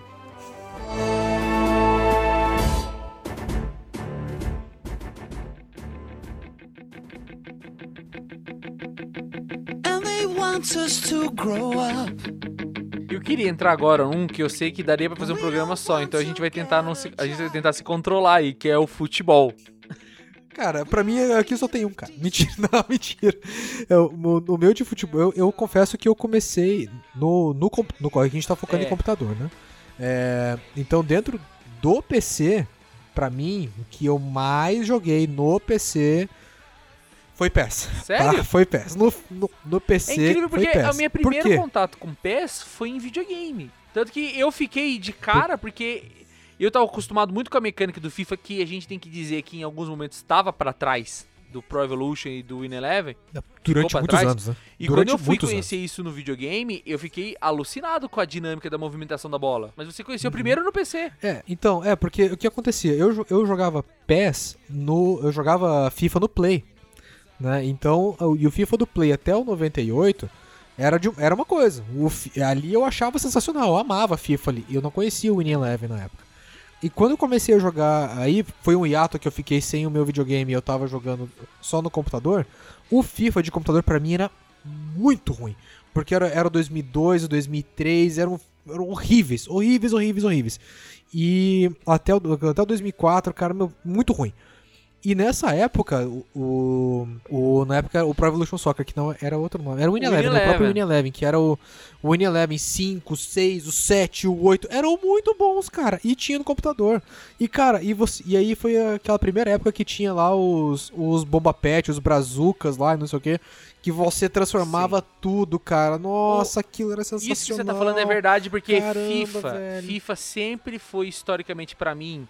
Eu queria entrar agora num que eu sei que daria para fazer um programa só, então a gente vai tentar não se, a gente vai tentar se controlar aí, que é o futebol. Cara, pra mim aqui só tem um, cara. Mentira, não, mentira. Eu, no, no meu de futebol, eu, eu, confesso que eu comecei no. no, no, no a gente tá focando é. em computador, né? É, então, dentro do PC, pra mim, o que eu mais joguei no PC foi PES. Sério? Tá? Foi PES. No, no, no PC. É incrível porque o meu primeiro contato com PES foi em videogame. Tanto que eu fiquei de cara porque eu tava acostumado muito com a mecânica do FIFA que a gente tem que dizer que em alguns momentos estava para trás do Pro Evolution e do Win Eleven. Durante muitos trás. anos, né? E Durante quando eu fui conhecer anos. isso no videogame, eu fiquei alucinado com a dinâmica da movimentação da bola. Mas você conheceu uhum. primeiro no PC. É, então, é, porque o que acontecia? Eu, eu jogava PES no. Eu jogava FIFA no Play. Né? Então, e o FIFA do Play até o 98 era, de, era uma coisa. O, ali eu achava sensacional, eu amava FIFA ali. Eu não conhecia o Win Eleven na época. E quando eu comecei a jogar, aí foi um hiato que eu fiquei sem o meu videogame e eu tava jogando só no computador. O FIFA de computador para mim era muito ruim. Porque era, era 2002, 2003, eram, eram horríveis, horríveis, horríveis, horríveis. E até, até 2004, cara, meu, muito ruim. E nessa época, o, o, na época, o Pro Evolution Soccer, que não era outro nome, era o Win Eleven, né? o próprio Win Eleven, que era o, o Win Eleven 5, 6, o 7, o 8, eram muito bons, cara, e tinha no computador. E, cara, e, você, e aí foi aquela primeira época que tinha lá os, os Bomba Pet, os Brazucas lá, não sei o que, que você transformava Sim. tudo, cara. Nossa, o, aquilo era sensacional. Isso que você tá falando é verdade, porque Caramba, FIFA, velho. FIFA sempre foi historicamente para mim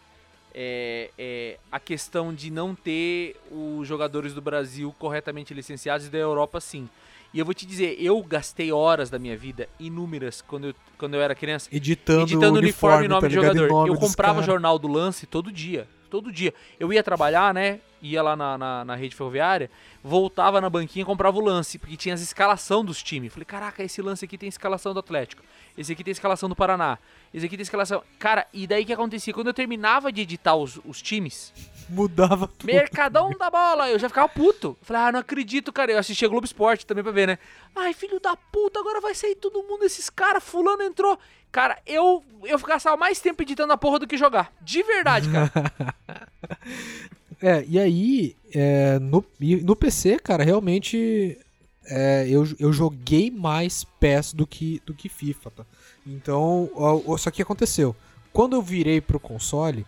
é, é, a questão de não ter os jogadores do Brasil corretamente licenciados e da Europa sim. E eu vou te dizer, eu gastei horas da minha vida, inúmeras, quando eu, quando eu era criança, editando, editando uniforme e nome tá de jogador. Nome eu comprava o jornal do lance todo dia. Todo dia. Eu ia trabalhar, né? Ia lá na, na, na rede ferroviária, voltava na banquinha e comprava o lance, porque tinha as escalação dos times. Falei, caraca, esse lance aqui tem escalação do Atlético. Esse aqui tem escalação do Paraná. Esse aqui tem escalação. Cara, e daí que acontecia? Quando eu terminava de editar os, os times. Mudava tudo. Mercadão da bola. Eu já ficava puto. Falei, ah, não acredito, cara. Eu assistia Globo Esporte também pra ver, né? Ai, filho da puta, agora vai sair todo mundo. Esses caras, fulano entrou. Cara, eu, eu gastava mais tempo editando a porra do que jogar. De verdade, cara. é, e aí, é, no, no PC, cara, realmente é, eu, eu joguei mais PES do que, do que FIFA, tá? Então, só que aconteceu. Quando eu virei pro console,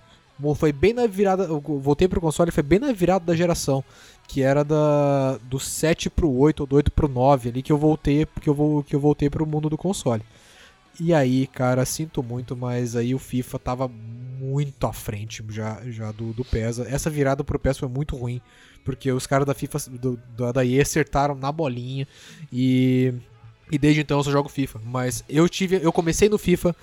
foi bem na virada. Eu voltei pro console, foi bem na virada da geração. Que era da, do 7 pro 8 ou do 8 pro 9 ali que eu voltei, porque eu, vou, que eu voltei pro mundo do console. E aí, cara, sinto muito, mas aí o FIFA tava muito à frente já, já do, do PES. Essa virada pro PES foi muito ruim, porque os caras da FIFA, do, da EA acertaram na bolinha e, e desde então eu só jogo FIFA. Mas eu tive, eu comecei no FIFA,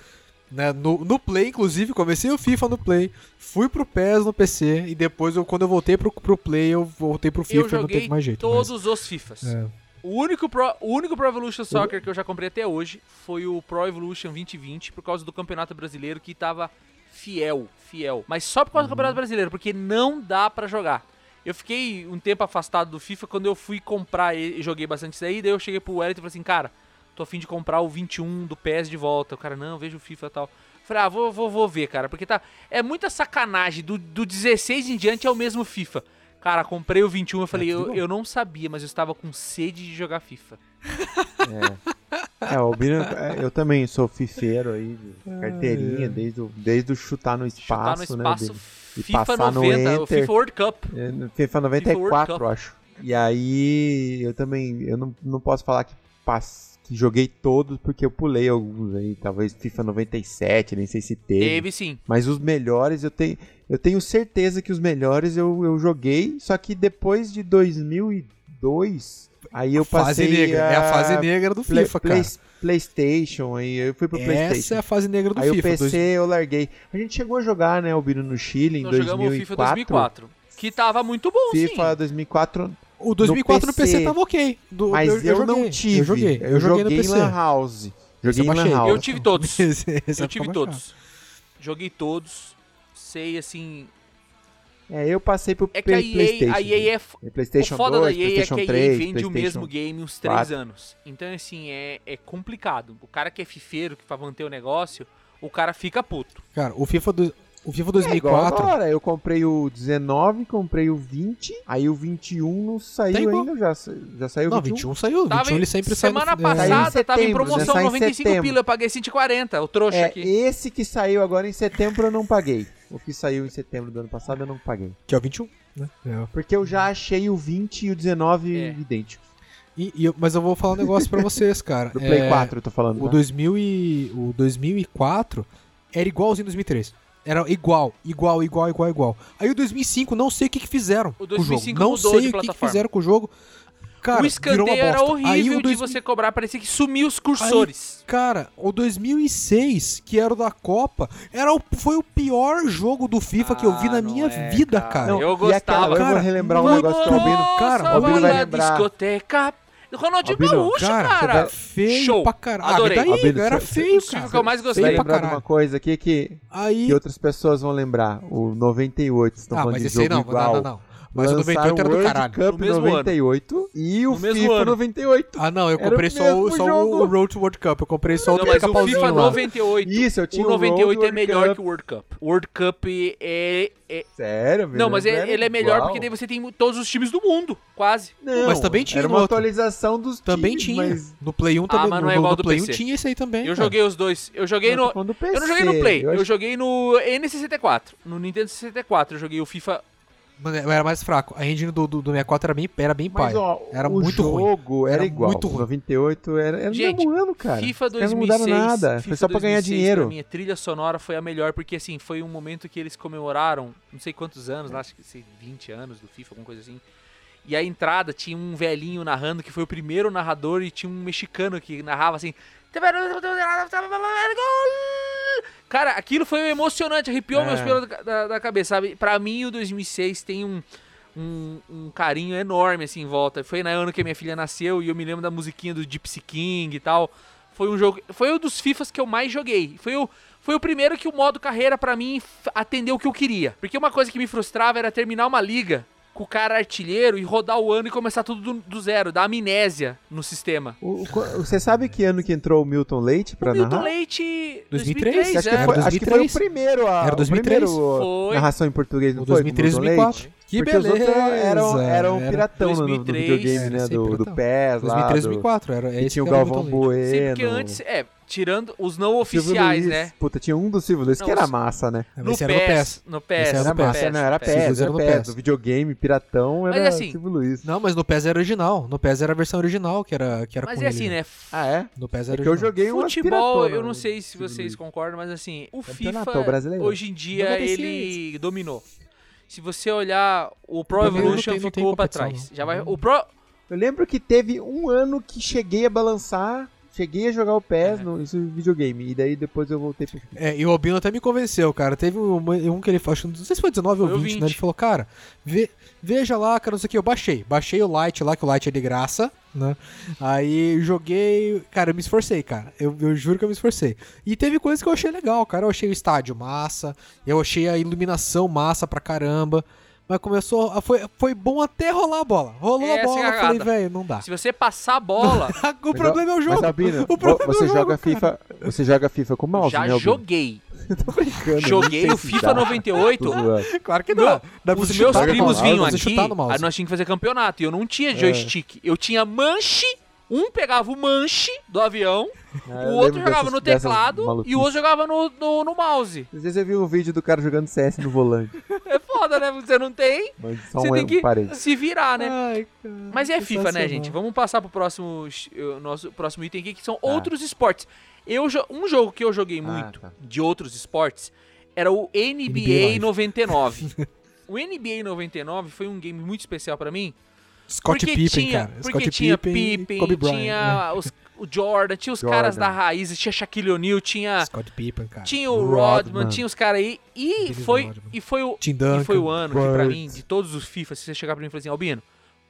né, no, no Play, inclusive, comecei o FIFA no Play, fui pro PES no PC e depois, eu, quando eu voltei pro, pro Play, eu voltei pro FIFA eu e não teve mais jeito. todos mas... os FIFAs. É. O único, Pro, o único Pro Evolution Soccer que eu já comprei até hoje foi o Pro Evolution 2020, por causa do Campeonato Brasileiro, que tava fiel, fiel. Mas só por causa do Campeonato uhum. Brasileiro, porque não dá para jogar. Eu fiquei um tempo afastado do FIFA, quando eu fui comprar e joguei bastante isso aí, daí eu cheguei pro Wellington e falei assim, cara, tô afim de comprar o 21 do PES de volta. O cara, não, vejo o FIFA e tal. Eu falei, ah, vou, vou, vou ver, cara, porque tá. É muita sacanagem. Do, do 16 em diante é o mesmo FIFA. Cara, comprei o 21, eu falei, é, eu, eu não sabia, mas eu estava com sede de jogar FIFA. É. É, o Bino, é, eu também sou fifeiro aí, de carteirinha, desde o, desde o chutar no espaço, chutar no espaço né? De, FIFA passar 90, no Enter, FIFA World Cup. É, FIFA 94, FIFA acho. E aí, eu também, eu não, não posso falar que passei que joguei todos porque eu pulei alguns aí, talvez FIFA 97, nem sei se teve. Teve sim. Mas os melhores eu tenho, eu tenho certeza que os melhores eu, eu joguei, só que depois de 2002, aí eu passei fase negra. A... É a fase negra do FIFA, Play, cara. PlayStation, aí eu fui pro Essa PlayStation. Essa é a fase negra do aí FIFA. Aí o PC dois... eu larguei. A gente chegou a jogar, né, Albino, no Chile em Nós 2004. Jogamos o FIFA 2004. Que tava muito bom, FIFA sim. FIFA 2004 o 2004 no PC, no PC tava ok. Do, mas eu, eu, eu não tive. Eu joguei. Eu, eu joguei, joguei em Lan House. Joguei em Lan House. Eu tive todos. eu tive todos. Joguei todos. Sei, assim... É, eu passei pro é que a EA, PlayStation. A EA é f... PlayStation o foda 2, da EA PlayStation é que a 3, EA vende o mesmo game uns 3 4. anos. Então, assim, é, é complicado. O cara que é fifeiro, que pra manter o negócio, o cara fica puto. Cara, o FIFA, do, o FIFA É igual 2004... agora, eu comprei o 19, comprei o 20, aí o 21 não saiu Tá ainda, já, já saiu não, o 21? 21 saiu. Tava 21 em- ele sempre sai... semana no- Saiu em passada tava em promoção, já sai em 95 setembro. pila, eu paguei 140, o trouxa É, aqui. esse que saiu agora em setembro eu não paguei. O que saiu em setembro do ano passado eu não paguei. Que é o 21, né? É. Porque eu já achei o 20 e o 19 É. idênticos. E, e eu- mas eu vou falar um negócio pra vocês, cara. Do Play É, 4 eu tô falando. O, tá? 2000 e, o 2004 era igualzinho ao 2003. Era igual, igual, igual, igual, igual. Aí o 2005, não sei o que, que fizeram O com o jogo. 2005 Não sei de o que, que fizeram com o jogo. Cara, o virou escanteio era horrível Aí o de dois- você cobrar, parecia que sumiu os cursores. Cara, o 2006, que era o da Copa, era o, foi o pior jogo do FIFA que eu vi Ah, na minha é, vida, cara. cara. Não, eu e gostava. aquela, eu Cara, vou relembrar um negócio que o Albino... Cara, o Albino vai lembrar. discoteca. Ronaldinho Albino, Gaúcho, Cara, cara. feio Show. pra caralho. Adorei. Ah, daí, Albino, era feio, cê- cara. que eu mais Você gostei vai Feio lembrar de uma coisa aqui que, Aí... que outras pessoas vão lembrar. O 98, estão Ah, falando mas de aí jogo não, igual. não, não, não. Mas o Lançaram 98 era do World caralho. Cup No mesmo ano. 98 e o No mesmo FIFA ano. 98. Ah, não, eu comprei o só, o, só o Road to World Cup. Eu comprei só Não, o mas o FIFA lá. 98. Isso, eu tinha o o 98 Road é melhor Cup. que o World Cup. O World Cup é. é- Sério, Não, mas é- ele é melhor igual. porque daí você tem todos os times do mundo, quase. Não, Mas também tinha Era uma outro. atualização dos Também times, tinha. mas... No Play 1 também. mas não no, é igual no do Play 1 PC. tinha esse aí também. Eu cara. joguei os dois. Eu joguei no. Eu não joguei no Play, eu joguei no N64. No Nintendo 64 eu joguei o FIFA. Mano, eu era mais fraco. A engine do, do, do 64 era bem, era bem Mas, pai. ó, Era o muito ruim. jogo era, Era igual. muito ruim. 98 era, era Gente, mesmo ano, cara. FIFA Os caras 2006. não mudaram nada. FIFA foi só pra ganhar 2006, dinheiro. Pra mim, a trilha sonora foi a melhor, porque assim, foi um momento que eles comemoraram, não sei quantos anos, lá, acho que sei, 20 anos do FIFA, alguma coisa assim. E a entrada tinha um velhinho narrando, que foi o primeiro narrador, e tinha um mexicano que narrava assim. Cara, aquilo foi emocionante, arrepiou É. meus pelos da, da- da cabeça, sabe? Pra mim, o 2006 tem um, um, um carinho enorme, assim, em volta. Foi na ano que a minha filha nasceu, e eu me lembro da musiquinha do Gypsy King e tal. Foi um jogo. Foi um dos FIFAs que eu mais joguei. Foi o, foi o primeiro que o modo carreira, pra mim, atendeu o que eu queria. Porque uma coisa que me frustrava era terminar uma liga com o cara artilheiro e rodar o ano e começar tudo do, do zero, dar amnésia no sistema. O- o- você sabe que ano que entrou o Milton Leite pra o Milton narrar? Leite. 2003, 2003, Acho, é. que foi, Era acho que foi o 2003. primeiro a Era o 2003. primeiro Foi. narração em português, não O foi? 2003 com e Milton 2004. Que Porque os outros beleza. eram, eram Era piratão no, no 2003, videogame, né? Do, do. PES lá. 2003 do- 2004. Era, esse tinha o Galvão Leite. Sim, Bueno. porque antes, é, tirando os não oficiais, né? Puta, tinha um do Silvio Luiz que era massa, né? Mas No esse era no PES, PES. no PES, Esse era Era no PES. massa, não, era PES, Luiz era no PES. PES. Do videogame, piratão, Mas era assim- Silvio Luiz. Não, mas no PES era original. No PES era a versão original que era, que era Mas com é assim, né? Ah, é? No PES É era que eu original. joguei um Futebol, eu não sei se vocês concordam, mas assim, o Campeonato FIFA brasileiro. hoje em dia 96. ele dominou. Se você olhar, o Pro não Evolution tem- não ficou pra competição, trás. não. Já vai, o Pro Eu lembro que teve um ano que cheguei a balançar, cheguei a jogar o PES no isso videogame, e daí depois eu voltei pro. É, e o Albino até me convenceu, cara. Teve um, um que ele falou, acho que não sei se foi 19 ou Foi o 20, né? 20. Ele falou, cara, vê- veja lá, cara, não sei o que. Eu baixei. Baixei o Lite lá, que o Lite é de graça, né? Aí joguei. Cara, eu me esforcei, cara. Eu, eu juro que eu me esforcei. E teve coisas que eu achei legal, cara. Eu achei o estádio massa, eu achei a iluminação massa pra caramba. Mas começou. a- Foi, foi bom até rolar a bola. Rolou É, a bola, eu falei, velho, não dá. se você passar a bola, o problema é o jogo. Mas, Albino, o problema você é o jogo, joga cara. FIFA, você joga FIFA com mouse, já né, joguei. Tô brincando, Joguei não o FIFA dá. 98. Tô zoando. Claro que Meu, dá. dá pra Os meus primos vinham aqui, aí nós tínhamos que fazer campeonato. E eu não É. tinha joystick. Eu tinha manche, um pegava o manche do avião, Ah, o outro jogava dessas- no teclado e o outro jogava no, no, no mouse. Às vezes eu vi um vídeo do cara jogando CS no volante. É foda, né? Você não tem, Mas só você um, tem que um parede. se virar, né? Ai, cara, Mas é FIFA, né, gente? Vamos passar pro próximo, eh, nosso próximo item aqui, que são Ah. outros esportes. Eu, um jogo que eu joguei Ah, muito tá. de outros esportes era o NBA Live. 99. o NBA 99 foi um game muito especial pra mim, Scott porque Pippen, tinha, cara. porque Scott tinha Pippen, Pippen, Kobe Bryant. tinha os- o Jordan, tinha os Jordan. caras da raiz, tinha Shaquille O'Neal, tinha, né? Scott Pippen, cara. tinha o Rodman. Rodman, tinha os caras aí, e foi, Rodman. e foi o, Tim e Duncan. foi o ano que pra Bird. mim, de todos os FIFA, se você chegar pra mim e falar assim, Albino,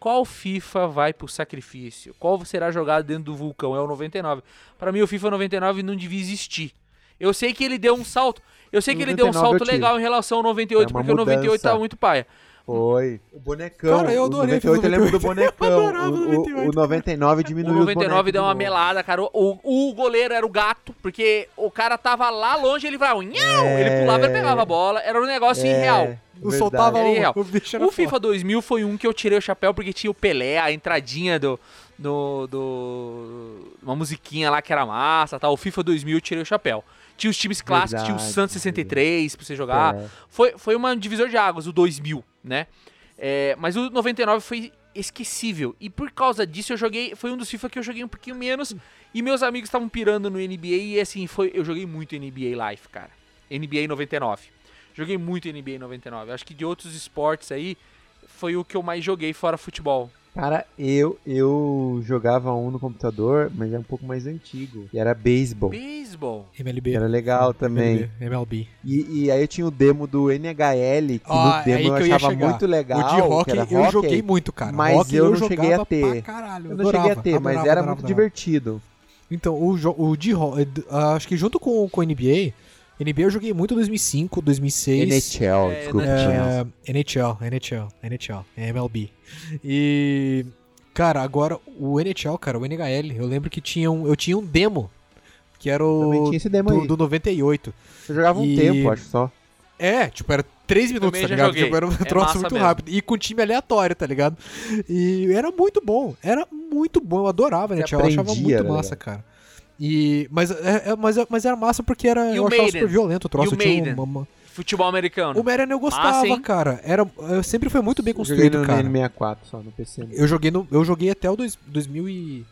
qual FIFA vai pro sacrifício? Qual será jogado dentro do vulcão? É o 99. Pra mim, o FIFA 99 não devia existir. Eu sei que ele deu um salto. Eu sei que ele deu um salto legal em relação ao 98, é porque mudança. o 98 tava muito paia. Foi. O bonecão. Cara, eu adorei. O 98, eu lembro do bonecão. o, o, o 99 diminuiu O 99 deu uma melada, cara. O, o goleiro era o gato, porque o cara tava lá longe, ele vai, é... ele pulava, ele pegava a bola. Era um negócio é... irreal. Não soltava o, o, o FIFA 2000 foi um que eu tirei o chapéu porque tinha o Pelé, a entradinha do, do, do, uma musiquinha lá que era massa, tal. O FIFA 2000 eu tirei o chapéu. Tinha os times clássicos, verdade, tinha o Santos 63 pra você jogar. É. Foi, foi uma divisor de águas, o 2000, né? É, mas o 99 foi esquecível. E por causa disso eu joguei. Foi um dos FIFA que eu joguei um pouquinho menos. E meus amigos estavam pirando no NBA. E assim, foi, eu joguei muito NBA Live, cara. NBA 99. Joguei muito NBA 99. Acho que de outros esportes aí, foi o que eu mais joguei fora futebol. Cara, eu eu jogava um no computador, mas é um pouco mais antigo. E era beisebol. Beisebol. MLB. Era legal também. MLB. E, e, aí eu tinha o demo do NHL, que oh, no demo eu achava eu muito legal. O de hockey, eu joguei muito, cara. Mas hockey eu, eu não cheguei a ter. Caralho, eu não adorava, cheguei a ter, adorava, mas era adorava, muito divertido. Então, o, o de uh, acho que junto com, com o NBA, NBA eu joguei muito 2005, 2006. NHL, é, desculpa. É, NHL, NHL, NHL, MLB. E cara, agora o NHL, cara, o NHL, eu lembro que tinha um, eu tinha um demo que era o do, do 98. Você jogava um e... tempo, acho só. É, tipo, era 3 minutos, tá ligado? Tipo, era um é troço muito mesmo. rápido. E com time aleatório, tá ligado? E era muito bom. Era muito bom. Eu adorava, né? Eu achava muito né, massa, cara. E, mas, é, é, mas, é, mas era massa porque era, eu achava super violento o troço. Tinha uma, uma... Futebol americano. O Madden eu gostava, Massa, cara. Era, eu sempre foi muito bem construído, eu joguei no cara. N64 só, no PC. Eu joguei, no, eu joguei até o dois, 2000 e...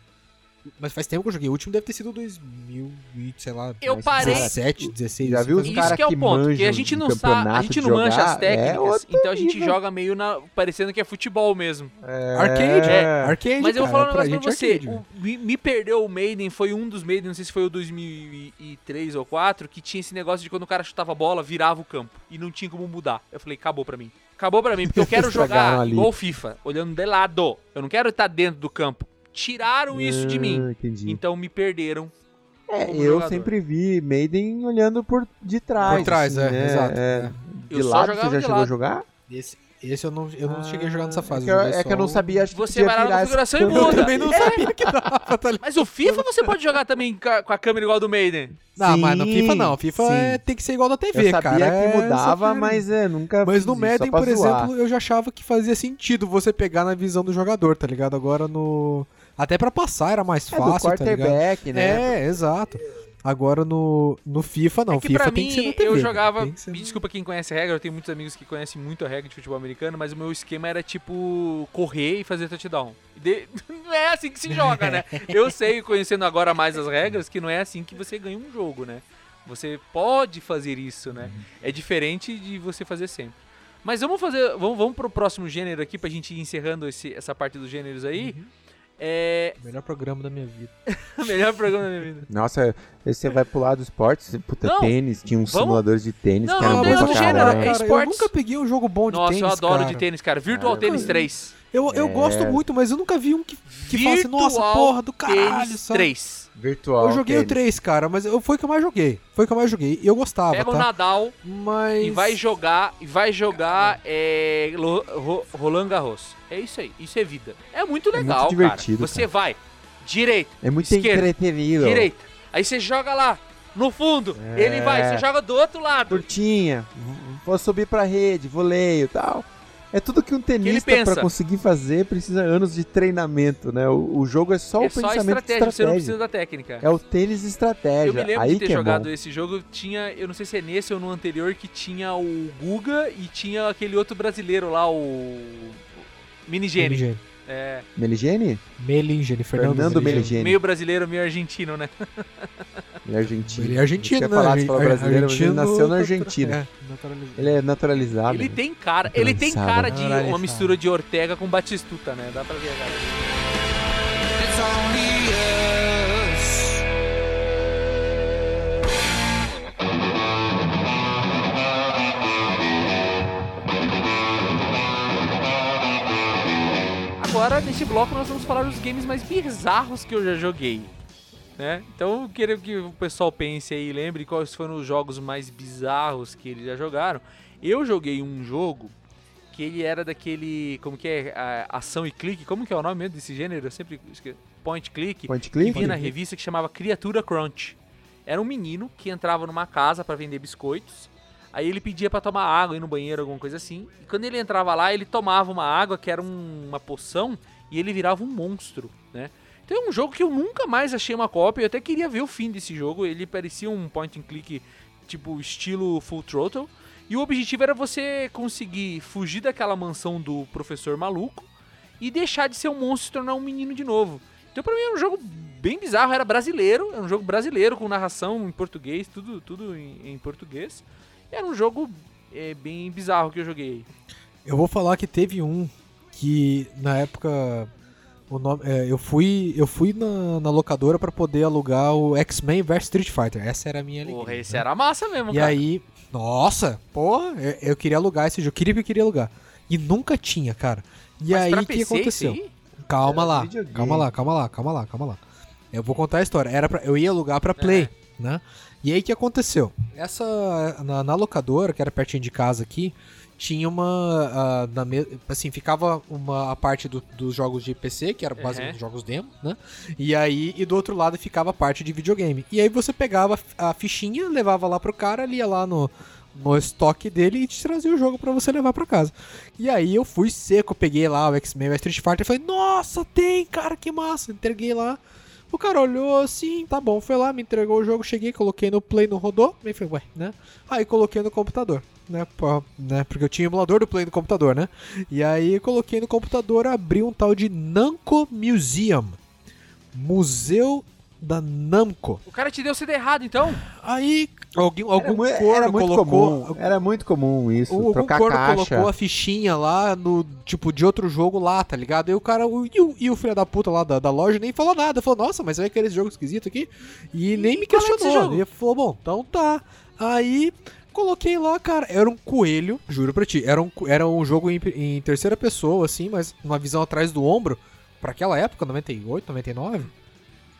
Mas faz tempo que eu joguei. O último deve ter sido 2000 e, sei lá, eu parei. 17, 16. Já viu os caras que, é o ponto, porque a gente não sabe, a gente não mancha as é técnicas, é então a gente joga meio na parecendo que é futebol mesmo. É... Arcade, é. Arcade. Mas eu vou falar um negócio pra, pra você. O, me, me, perdeu o Maiden, foi um dos Maiden, não sei se foi o 2003 ou 4, que tinha esse negócio de quando o cara chutava a bola, virava o campo e não tinha como mudar. Eu falei, acabou pra mim. Acabou pra mim, porque eu quero jogar ali. igual FIFA, olhando de lado. Eu não quero estar dentro do campo tiraram isso de mim. Ah, entendi. Então me perderam. É, eu jogador. sempre vi Maiden olhando por de trás. Por trás, assim, é, né? exato. É. De eu lado, você já chegou lado. a jogar? Esse, esse eu não, eu não ah, cheguei a jogar nessa fase. É que, eu, é que eu não sabia, acho Você vai lá na configuração e muda. Eu também não sabia que dava, tá Mas o FIFA você pode jogar também com a câmera igual do Maiden. Não, sim, mas no FIFA não. FIFA é, tem que ser igual da TV, eu cara. sabia que mudava, é mas é, nunca Mas no Madden, por zoar. exemplo, eu já achava que fazia sentido você pegar na visão do jogador, tá ligado? Agora no... Até para passar era mais é fácil, do quarterback, tá né? É, exato. Agora no, no FIFA, não. É que FIFA tem mim, que ser na TV. Eu jogava. Me desculpa quem conhece a regra, eu tenho muitos amigos que conhecem muito a regra de futebol americano, mas o meu esquema era tipo correr e fazer touchdown. De... Não é assim que se joga, né? Eu sei, conhecendo agora mais as regras, que não é assim que você ganha um jogo, né? Você pode fazer isso, né? Uhum. É diferente de você fazer sempre. Mas vamos fazer. Vamos, vamos pro próximo gênero aqui pra gente ir encerrando esse, essa parte dos gêneros aí. Uhum. É... Melhor programa da minha vida. Melhor programa da minha vida. Nossa, você vai pular do esporte, puta, não, tênis, tinha uns vamos... simuladores de tênis não, que eram bons pra é esportes. Eu nunca peguei um jogo bom de Nossa, tênis, Nossa, eu adoro cara. de tênis, cara. Virtual Tênis 3. Eu, eu é... gosto muito, mas eu nunca vi um que, que fala assim, nossa, porra do caralho, tênis 3. Virtual. Eu joguei tênis. o 3, cara, mas eu, foi o que eu mais joguei. Foi o que eu mais joguei. E eu gostava. Pega tá? o Nadal mas... e vai jogar. E vai jogar é, Roland Garros. É isso aí. Isso é vida. É muito legal, é muito divertido, cara. Você cara. vai direita. É muito esquerda, entretenido. Direita. Aí você joga lá. No fundo, é... ele vai, você joga do outro lado. Curtinha, vou subir pra rede, voleio e tal. É tudo que um tenista para conseguir fazer precisa anos de treinamento, né? O, o jogo é só é o só pensamento estratégia, você não precisa da técnica. É o tênis estratégia. Eu me lembro Aí de ter é jogado bom. esse jogo, tinha, eu não sei se é nesse ou no anterior, que tinha o Guga e tinha aquele outro brasileiro lá, o Minigene. Minigene. É. Meligene? Melingene, Fernando, Fernando Meligene. Meio brasileiro, meio argentino, né? Ele é argentino. Ele é argentino, né? Falar, fala brasileiro, argentino, ele nasceu na Argentina. É, ele é naturalizado. Ele tem cara, ele tem cara de uma mistura de Ortega com Batistuta, né? Dá pra ver a cara It's only Agora, neste bloco, nós vamos falar dos games mais bizarros que eu já joguei. né? Então eu queria que o pessoal pense aí, lembre quais foram os jogos mais bizarros que eles já jogaram. Eu joguei um jogo que ele era daquele, como que é, ação e clique, como que é o nome mesmo desse gênero? Eu sempre esqueci. Point click, Point click? que vinha na revista que chamava Criatura Crunch. Era um menino que entrava numa casa para vender biscoitos. Aí ele pedia para tomar água, ir no banheiro, alguma coisa assim. E quando ele entrava lá, ele tomava uma água que era um, uma poção e ele virava um monstro, né? Então é um jogo que eu nunca mais achei uma cópia. Eu até queria ver o fim desse jogo. Ele parecia um point and click tipo estilo Full Throttle. E o objetivo era você conseguir fugir daquela mansão do professor maluco e deixar de ser um monstro e se tornar um menino de novo. Então pra mim era um jogo bem bizarro, era brasileiro, era um jogo brasileiro com narração em português, tudo, tudo em, em português. Era um jogo é, bem bizarro que eu joguei. Eu vou falar que teve um que na época o nome, é, eu fui eu fui na, na locadora para poder alugar o X-Men vs Street Fighter. Essa era a minha alegria. Porra, esse né? era massa mesmo, E cara. aí, nossa, porra, eu, eu queria alugar esse jogo, queria que eu queria alugar. E nunca tinha, cara. E Mas aí o que aconteceu? Calma Era lá, calma lá, calma lá, calma lá, calma lá. Eu vou contar a história. Era pra, eu ia alugar pra Play, né? E aí o que aconteceu? Essa na, na locadora, que era pertinho de casa aqui, tinha uma ah, na me- assim, ficava uma a parte do- dos jogos de PC, que era basicamente Uhum. jogos demo, né? E aí e do outro lado ficava a parte de videogame. E aí você pegava a fichinha, levava lá pro cara, ele ia lá no no estoque dele e te trazia o jogo pra você levar pra casa. E aí eu fui seco, peguei lá o X-Men o Street Fighter e falei, nossa, tem, cara, que massa. Entreguei lá. O cara olhou assim, tá bom, foi lá, me entregou o jogo, cheguei, coloquei no Play, não rodou. Aí foi, ué, né? Aí coloquei no computador, né? pô, né? Porque eu tinha emulador do Play no computador, né? E aí coloquei no computador, abri um tal de Namco Museum. Museu da Namco. O cara te deu CD errado, então? Aí alguém, algum Era, corno era muito colocou, comum. Era muito comum isso. o, algum trocar corno caixa. colocou a fichinha lá no, tipo, de outro jogo lá, tá ligado? E o cara, o, e, o, e o filho da puta lá da, da loja nem falou nada. Falou, nossa, mas vai querer esse jogo esquisito aqui? E, nem me é questionou. jogo? Ele falou, bom, então tá. Aí, coloquei lá, cara, era um coelho, juro pra ti, era um, era um jogo em, em terceira pessoa, assim, mas uma visão atrás do ombro, pra aquela época, 98, 99.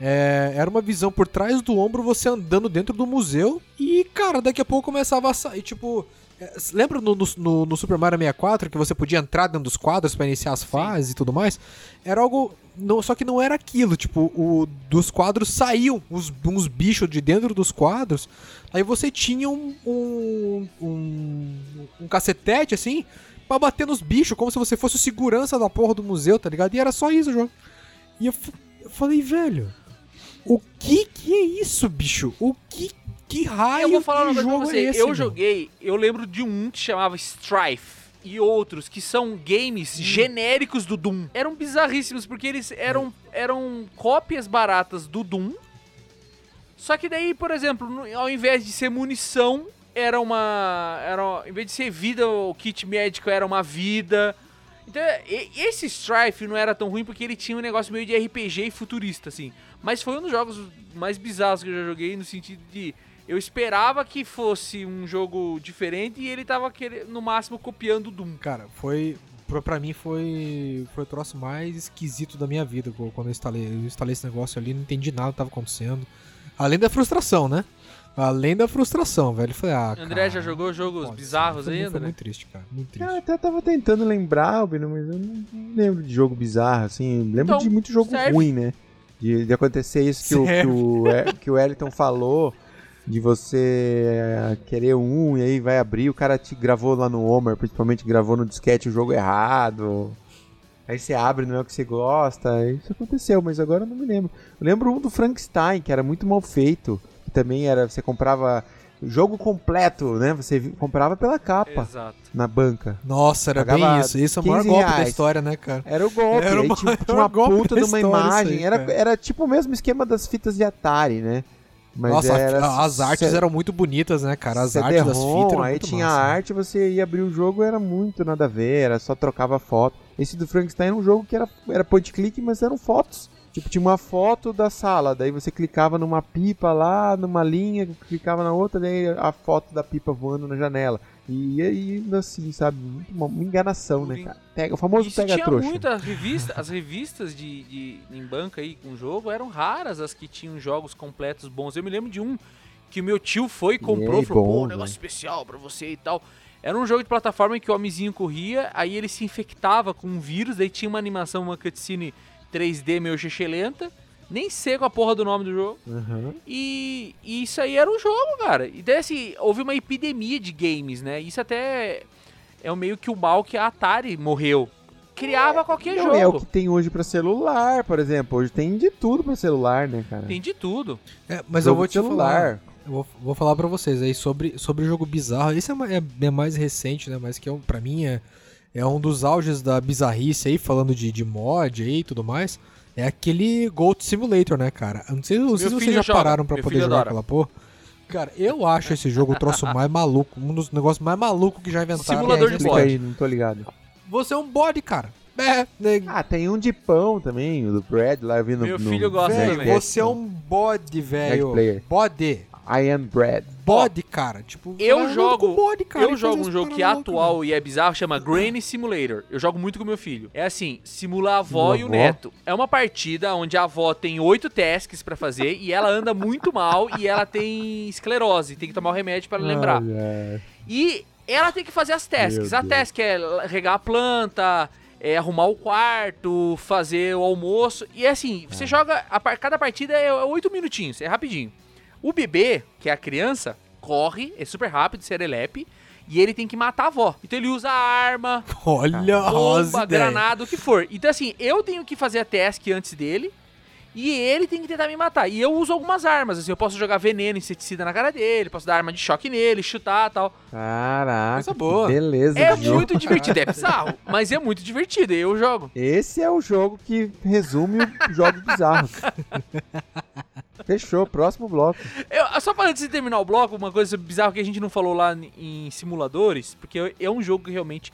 É, era uma visão por trás do ombro, você andando dentro do museu. E, cara, daqui a pouco começava a sair. Tipo, é, lembra no, no- no, Super Mario 64 que você podia entrar dentro dos quadros pra iniciar as fases e tudo mais? Era algo. não- só que não era aquilo. Tipo, o, dos quadros saíam uns, uns bichos de dentro dos quadros. Aí você tinha um. um, um, um cacetete assim. Pra bater nos bichos, como se você fosse o segurança da porra do museu, tá ligado? E era só isso o jogo. E eu, eu falei, velho, o que que é isso, bicho? O que que raio eu vou falar uma coisa pra jogo você. é esse, eu meu? joguei, eu lembro de um que chamava Strife. E outros que são games Hum. genéricos do Doom. Eram bizarríssimos, porque eles eram, eram cópias baratas do Doom. Só que daí, por exemplo, ao invés de ser munição, era uma. Era, ao invés de ser vida, o kit médico era uma vida. Então, esse Strife não era tão ruim porque ele tinha um negócio meio de RPG e futurista, assim. Mas foi um dos jogos mais bizarros que eu já joguei, no sentido de. Eu esperava que fosse um jogo diferente e ele tava, no máximo, copiando o Doom. Cara, foi. Pra, mim foi. Foi o troço mais esquisito da minha vida quando eu instalei. Eu instalei esse negócio ali, não entendi nada que tava acontecendo. Além da frustração, né? Além da frustração, velho. Falei, ah. André cara, já jogou jogos bizarros aí, Foi André? muito triste, cara. Muito triste. Cara, até tava tentando lembrar, Bino, mas eu não lembro de jogo bizarro, assim. Lembro Então, de muito jogo serve. ruim, né? De, de acontecer isso que o, que, o, que o Eliton falou, de você é, querer um e aí vai abrir, o cara te gravou lá no Homer, principalmente gravou no disquete o jogo errado. Aí você abre, não é o que você gosta. Isso aconteceu, mas agora eu não me lembro. Eu lembro um do Frankenstein, que era muito mal feito. Também era, você comprava jogo completo, né? Você comprava pela capa Exato. na banca. Nossa, era Pagava bem isso. Isso é o maior 15 golpe da reais. história, né, cara? Era o golpe, Era o aí tinha, tinha uma golpe puta da de uma imagem. aí, era, cara. era tipo o mesmo esquema das fitas de Atari, né? Mas Nossa, era as artes C- eram muito bonitas, né, cara? As artes das fitas eram aí muito tinha massa, a né? arte, você ia abrir o jogo, era muito nada a ver, era só trocava foto. Esse do Frankenstein era um jogo que era, era point click, mas eram fotos Tipo, tinha uma foto da sala, daí você clicava numa pipa lá, numa linha, clicava na outra, daí a foto da pipa voando na janela. E aí, assim, sabe, uma, uma enganação, né, cara? Pega, o famoso Isso pega tinha trouxa. muitas revistas, as revistas de, de em banca aí com jogo eram raras as que tinham jogos completos bons. Eu me lembro de um que o meu tio foi e comprou, aí, falou, bom, pô, um negócio especial pra você e tal. Era um jogo de plataforma em que o homenzinho corria, aí ele se infectava com um vírus, daí tinha uma animação, uma cutscene 3D meio lenta. Nem sei qual a porra do nome do jogo. Uhum. E, e isso aí era um jogo, cara. E daí, assim, houve uma epidemia de games, né? Isso até é o meio que o mal que a Atari morreu. Criava qualquer Não jogo. é o que tem hoje pra celular, por exemplo. Hoje tem de tudo pra celular, né, cara? Tem de tudo. É, mas Jogo eu vou te celular. falar. Eu vou, vou falar pra vocês aí sobre, sobre o jogo bizarro. Esse é, é- é mais recente, né? Mas que é, um- pra mim é, é um dos auges da bizarrice aí, falando de, de mod aí e tudo mais. É aquele Goat Simulator, né, cara? Eu não sei, não sei se vocês já joga. pararam pra Meu poder jogar adora. aquela porra. Cara, eu acho esse jogo o troço mais maluco. Um dos negócios mais malucos que já inventaram. Simulador É, de Explica bode. aí, não tô ligado. Você é um bode, cara. É, né, Ah, tem um de pão também, o do Brad lá eu vi no. Meu no- filho gosta velho, também. você é um bode, velho. player. Bode. I am Brad. Bode, cara. Tipo, Eu andando jogo- bode, cara, eu jogo um jogo que é atual e é bizarro, chama Granny Simulator. Eu jogo muito com meu filho. É assim, simula a avó Simula e o avó? neto. É uma partida onde a avó tem oito tasks pra fazer e ela anda muito mal e ela tem esclerose, tem que tomar o remédio pra lembrar. Olha. E ela tem que fazer as tasks. Meu a Deus. task é regar a planta, é arrumar o quarto, fazer o almoço. E é assim, Ah. você joga. A, cada partida é oito minutinhos, é rapidinho. O bebê, que é a criança, corre, é super rápido, serelepe. E ele tem que matar a avó. Então ele usa arma, Olha, bomba, granada, o que for. Então assim, eu tenho que fazer a task antes dele. E ele tem que tentar me matar. E eu uso algumas armas, assim, eu posso jogar veneno, inseticida na cara dele, posso dar arma de choque nele, chutar tal. Caraca. Coisa boa. Beleza. É jogo. muito divertido, é bizarro, mas é muito divertido, eu jogo. Esse é o jogo que resume os jogos bizarros. Fechou, próximo bloco. Eu- só para antes de terminar o bloco, uma coisa bizarra que a gente não falou lá em simuladores, porque é um jogo que realmente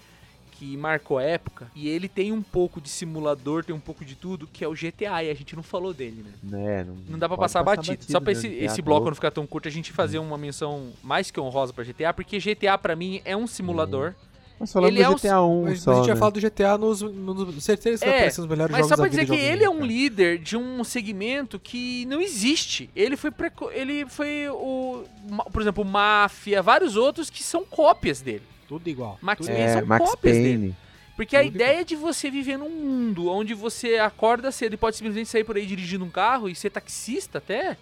que marcou a época, e ele tem um pouco de simulador, tem um pouco de tudo, que é o GTA, e a gente não falou dele, né? É, não, Não dá pra pode passar, batido. Só pra né? esse, esse bloco não ficar tão curto, a gente fazer uma menção mais que honrosa pra GTA, porque GTA pra mim é um simulador. Nós falamos ele é do um- GTA 1 Mas, só, mas a gente já né? fala do GTA nos. nos certeza que É, aparecer nos melhores Mas jogos só pra dizer que ele é um cara. líder de um segmento que não existe. Ele foi, preco- ele foi o, por exemplo, Máfia, vários outros que são cópias dele. Tudo igual. Max Tudo Payne É, são Max cópias dele. Payne. Porque a ideia de você viver num mundo onde você acorda cedo e pode simplesmente sair por aí dirigindo um carro e ser taxista até,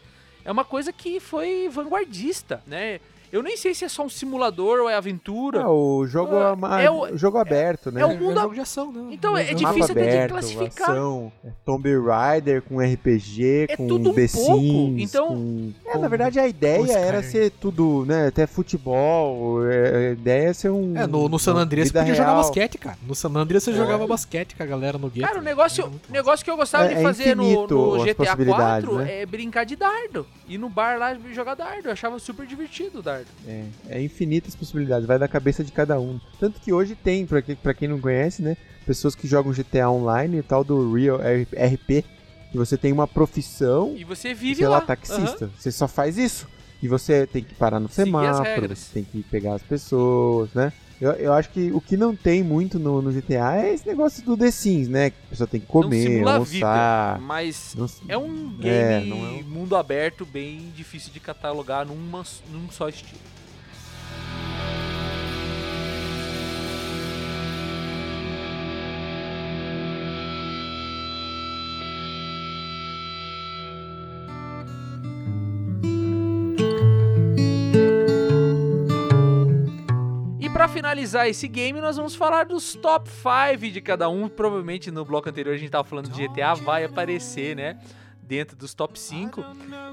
é uma coisa que foi vanguardista, né? Eu nem sei se é só um simulador ou é aventura. É, o jogo, Ah, ama- é o- jogo aberto, né? é o É, mundo- é jogo de ação, né? Então, é Mapa difícil até de aberto, classificar. Ação, é Tomb Raider com RPG, É com tudo um The pouco, Sims, então- com- É, com- na verdade a ideia era ser tudo, né? Até futebol, é, a ideia é ser um... É, no, no San Andreas você podia jogar real. basquete, cara. No San Andreas você jogava basquete com a galera no gueto. Cara, o negócio, negócio que eu gostava É- de é fazer no, infinito no GTA possibilidades, 4 né? é brincar de dardo. Ir no bar lá e jogar dardo. Eu achava super divertido o dardo. É, é infinitas possibilidades, vai da cabeça de cada um. Tanto que hoje tem, pra, que, pra quem não conhece, né? Pessoas que jogam GTA Online e tal do Real RP, que você tem uma profissão, E você vive sei lá. lá, taxista. Você só faz isso. E você tem que parar no Seguir semáforo, você tem que pegar as pessoas, né? Eu, eu acho que o que não tem muito no, no GTA é esse negócio do The Sims, né? Que a pessoa tem que Não comer, simula a vida, almoçar. mas Não- é um game É, não é um- mundo aberto bem difícil de catalogar numa, num só estilo. Finalizar esse game, nós vamos falar dos top 5 de cada um. Provavelmente no bloco anterior a gente tava falando de GTA, vai aparecer, né? Dentro dos top 5.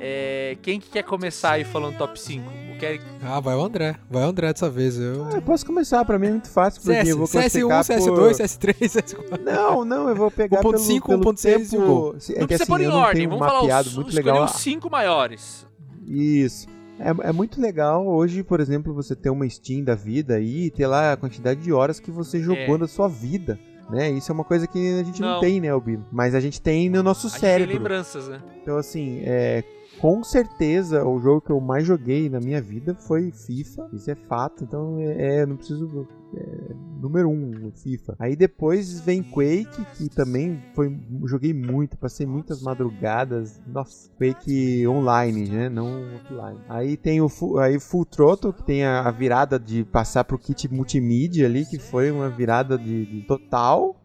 É, quem que quer começar aí falando top 5? O que é- Ah, vai o André. Vai o André dessa vez. Eu... Ah, eu posso começar, pra mim é muito fácil, porque CS, eu vou CS1, classificar CS2, por... CS3, CS4. Não, não, eu vou pegar 1.5, pelo, pelo 1.6 e o tempo... Gol. É Não que precisa assim, pôr em ordem, vamos falar mapeado os, muito escolher legal. os 5 maiores. Isso. É, é muito legal hoje, por exemplo, você ter uma Steam da vida aí e ter lá a quantidade de horas que você jogou É. na sua vida. né? Isso é uma coisa que a gente não, não tem, né, Albino? Mas a gente tem no nosso a cérebro. Tem lembranças, né? Então, assim, é, com certeza o jogo que eu mais joguei na minha vida foi FIFA. Isso é fato, então é, é não preciso. É, número um, FIFA. Aí depois vem Quake, que também foi. Joguei muito, passei muitas madrugadas. Nossa, Quake online, né? Não offline. Aí tem o aí Full Throttle, que tem a, a virada de passar pro kit multimídia ali, que foi uma virada de, de total.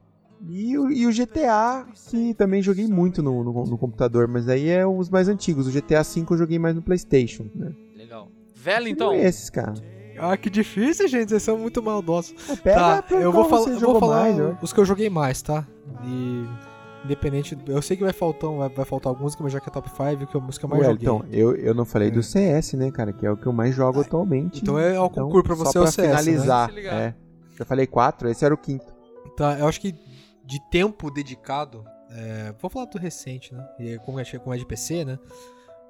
E o, e o, GTA, que também joguei muito no, no, no, computador, mas aí é os mais antigos. O GTA V eu joguei mais no PlayStation, né? Legal. Velho, então. esses, cara. Ah, que difícil, gente. Vocês são muito maldosos. Pega tá, eu vou, fal eu vou falar mais, os que eu joguei mais, tá? E independente. Eu sei que vai faltar, vai, vai faltar alguns, mas já que é top 5, que é a música mais Ué, joguei. Então, eu, eu não falei é. do CS, né, cara? Que é o que eu mais jogo atualmente. Então é o concurso então, pra você só pra o CS. Né? finalizar. Né? É. Eu falei 4, esse era o quinto. Tá, eu acho que de tempo dedicado, é, vou falar do recente, né? E como é, como é de PC, né?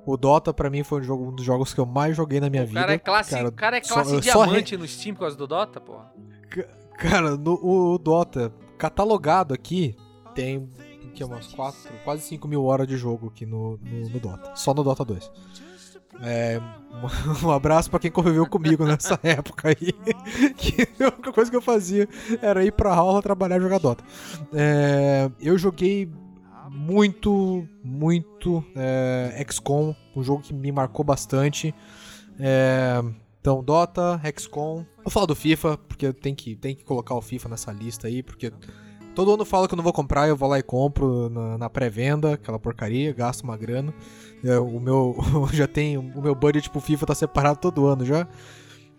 O Dota, pra mim, foi um, jogo, um dos jogos que eu mais joguei na minha o vida. Cara é classe, cara, cara é classe só, diamante re... no Steam por causa do Dota, pô. Cara, no, o, o, Dota, catalogado aqui, tem que, umas 4, quase 5 mil horas de jogo aqui no, no, no Dota. Só no Dota 2. É, um abraço para quem conviveu comigo nessa época aí. Que a única coisa que eu fazia era ir pra aula, trabalhar e jogar Dota. É, eu joguei muito, muito é, XCOM, um jogo que me marcou bastante. É, então, Dota, XCOM. Vou falar do FIFA, porque eu tenho que, tenho que colocar o FIFA nessa lista aí, porque todo ano fala que eu não vou comprar, eu vou lá e compro na, na pré-venda, aquela porcaria, gasto uma grana. É, o meu já tem o meu budget pro FIFA tá separado todo ano já.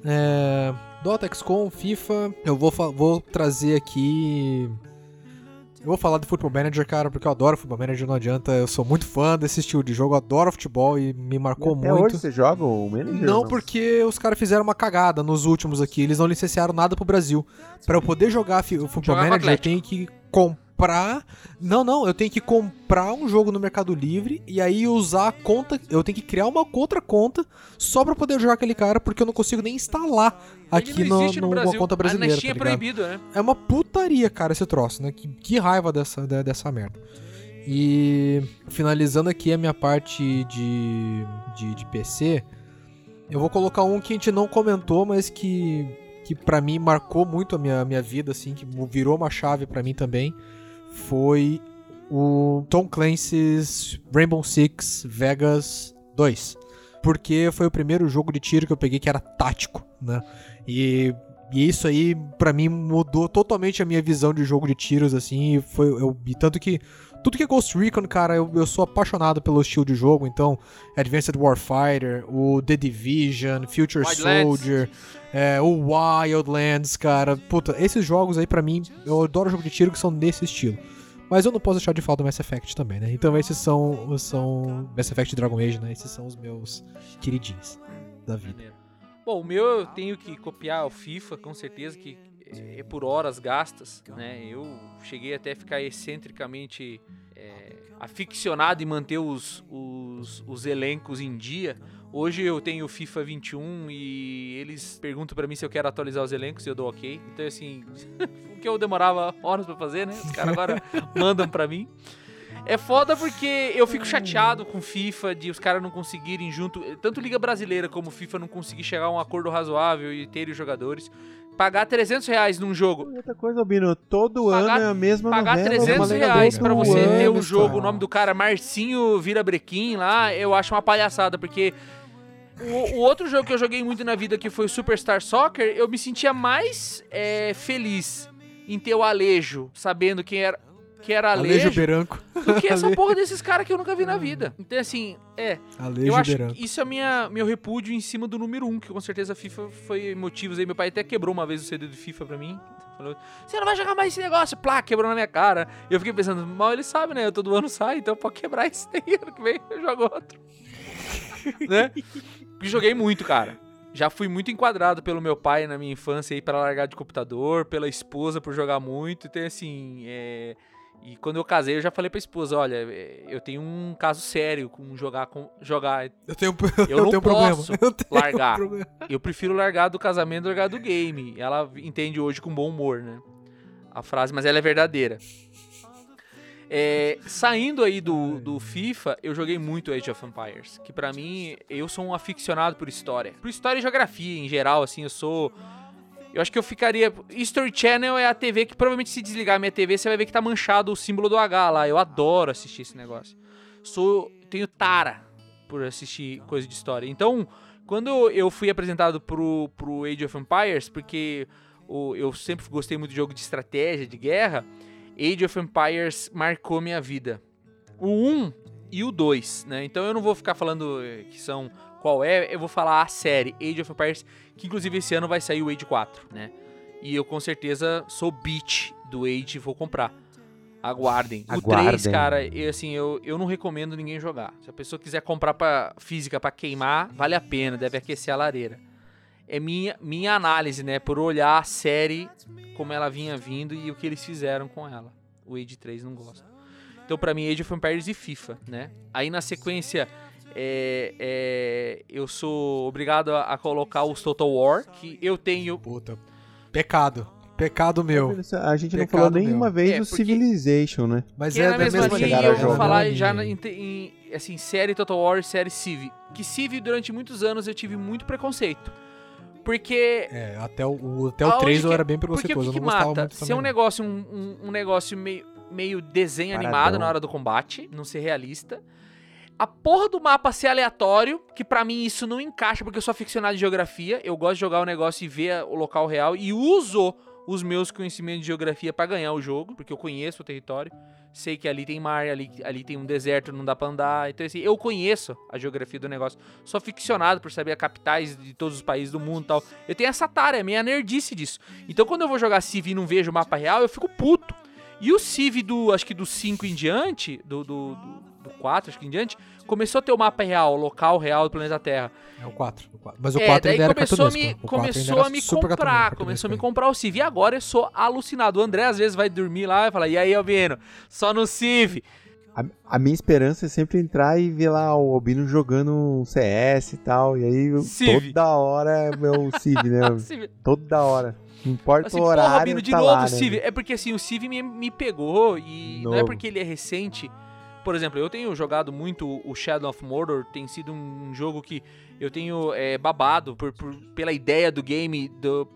É, Dota, XCOM, FIFA, eu vou, vou trazer aqui eu vou falar do Football Manager, cara, porque eu adoro Football Manager, não adianta. Eu sou muito fã desse estilo de jogo, adoro futebol e me marcou e até muito. hoje você joga o Manager? Não, não, porque os caras fizeram uma cagada nos últimos aqui. Eles não licenciaram nada pro Brasil. Para eu poder jogar o Football Manager, eu tenho que comprar comprar. Não, não, eu tenho que comprar um jogo no Mercado Livre e aí usar a conta. Eu tenho que criar uma outra conta só pra poder jogar aquele cara, porque eu não consigo nem instalar aqui no, no, numa conta brasileira. Tá é proibido, né? É uma putaria, cara, esse troço, né? Que, que raiva dessa, dessa merda. E finalizando aqui a minha parte de, de, de PC, eu vou colocar um que a gente não comentou, mas que, que para mim marcou muito a minha, minha vida, assim, que virou uma chave para mim também foi o Tom Clancy's Rainbow Six Vegas 2. Porque foi o primeiro jogo de tiro que eu peguei que era tático, né? E, e isso aí, para mim, mudou totalmente a minha visão de jogo de tiros, assim. Foi, eu, e tanto que tudo que é Ghost Recon, cara, eu, eu sou apaixonado pelo estilo de jogo. Então, Advanced Warfighter, o The Division, Future Soldier, é, o Wildlands, cara. Puta, esses jogos aí, para mim, eu adoro jogo de tiro que são desse estilo. Mas eu não posso deixar de falar do Mass Effect também, né? Então esses são, são Mass Effect Dragon Age, né? Esses são os meus queridinhos da vida. Bom, o meu eu tenho que copiar o FIFA, com certeza, que é por horas gastas, né? Eu cheguei até a ficar excentricamente é, aficionado em manter os, os, os elencos em dia. Hoje eu tenho FIFA 21 e eles perguntam para mim se eu quero atualizar os elencos e eu dou ok. Então, assim, o que eu demorava horas para fazer, né? Os caras agora mandam para mim. É foda porque eu fico chateado com FIFA de os caras não conseguirem junto, tanto Liga Brasileira como FIFA não conseguir chegar a um acordo razoável e ter os jogadores. Pagar 300 reais num jogo. Outra coisa, Bino, todo pagar, ano é a mesma Pagar novela, 300 reais pra você ter o um jogo, o nome do cara Marcinho Vira Brequim lá, eu acho uma palhaçada, porque o, o, outro jogo que eu joguei muito na vida, que foi o Superstar Soccer, eu me sentia mais é, feliz em ter o Alejo, sabendo quem era, que era Alejo, Alejo Branco. do que essa porra desses caras que eu nunca vi na vida. Então, assim, é. Alejo eu acho Branco. que isso é minha, meu repúdio em cima do número 1, um, que com certeza a FIFA foi motivos aí. Meu pai até quebrou uma vez o CD do FIFA pra mim. Falou, você não vai jogar mais esse negócio, plá, quebrou na minha cara. E eu fiquei pensando, mal ele sabe, né? Eu todo ano sai, então pode quebrar esse daí, ano que vem eu jogo outro. né? Joguei muito, cara. Já fui muito enquadrado pelo meu pai na minha infância aí para largar de computador, pela esposa por jogar muito. Então, assim, é... E quando eu casei, eu já falei pra esposa, olha, é, eu tenho um caso sério com jogar com jogar. Eu tenho eu, eu não tenho posso eu tenho largar. Problema. Eu prefiro largar do casamento do largar do game. Ela entende hoje com bom humor, né? a frase, mas ela é verdadeira. É, saindo aí do, do FIFA, eu joguei muito Age of Empires, que para mim, eu sou um aficionado por história. Por história e geografia em geral, assim, eu sou... Eu acho que eu ficaria... History Channel é a TV que provavelmente se desligar a minha TV, você vai ver que tá manchado o símbolo do H lá. Eu adoro assistir esse negócio. Sou... Tenho tara por assistir coisa de história. Então, quando eu fui apresentado pro, pro Age of Empires, porque o, eu sempre gostei muito de jogo de estratégia, de guerra... Age of Empires marcou minha vida. O 1 e o 2, né? Então eu não vou ficar falando eh, que são qual é, eu vou falar a série Age of Empires, que inclusive esse ano vai sair o Age 4, né? E eu com certeza sou beat do Age e vou comprar. Aguardem. Aguardem. O 3, cara, eu, assim, eu, eu não recomendo ninguém jogar. Se a pessoa quiser comprar pra física para queimar, vale a pena, deve aquecer a lareira é minha, minha análise, né? Por olhar a série como ela vinha vindo e o que eles fizeram com ela. O Age 3 não gosta. Então, para mim, Age of Empires e FIFA, né? Aí na sequência, é, é, eu sou obrigado a, a, colocar os Total War, que eu tenho. Puta, pecado. Pecado meu. A gente Pecado não falou nenhuma meu. vez é, do Civilization, né? Mas é, é na mesma linha eu vou falar já em, em, assim, série Total War e série Civ. Que Civ, durante muitos anos, eu tive muito preconceito. Porque. É, até o, até o 3 eu era bem preconceituoso. Porque o que, que mata? Ser um negócio, um, um, um, negócio meio, meio desenho Paradão. animado na hora do combate, não ser realista. A porra do mapa ser aleatório, que para mim isso não encaixa, porque eu sou aficionado de geografia. Eu gosto de jogar o negócio e ver o local real. E uso os meus conhecimentos de geografia para ganhar o jogo, porque eu conheço o território sei que ali tem mar, ali, ali tem um deserto, não dá pra andar. Então, assim, eu conheço a geografia do negócio. Sou ficcionado por saber as capitais de todos os países do mundo e tal. Eu tenho essa tara, é minha nerdice disso. Então, quando eu vou jogar Civ e não vejo o mapa real, eu fico puto. E o Civ do, acho que do 5 em diante, do, do, do, do 4, acho que em diante, começou a ter o mapa real, o local real do planeta Terra. É o 4. Mas o é, 4 daí começou a me, começou a me comprar, começou a me comprar o Civ. E agora eu sou alucinado. O André às vezes vai dormir lá e fala, e aí, Albino, só no Civ. A, a, minha esperança é sempre entrar e ver lá o Albino jogando um CS e tal. E aí Civ. toda hora é meu Civ, né? toda hora. Não importa assim, o horário. Porra, Albino, de tá novo lá, o Civ. Né? É porque assim, o Civ me, me pegou e novo. não é porque ele é recente. Por exemplo, eu tenho jogado muito o Shadow of Mordor, tem sido um jogo que eu tenho é, babado por, por, pela ideia do game do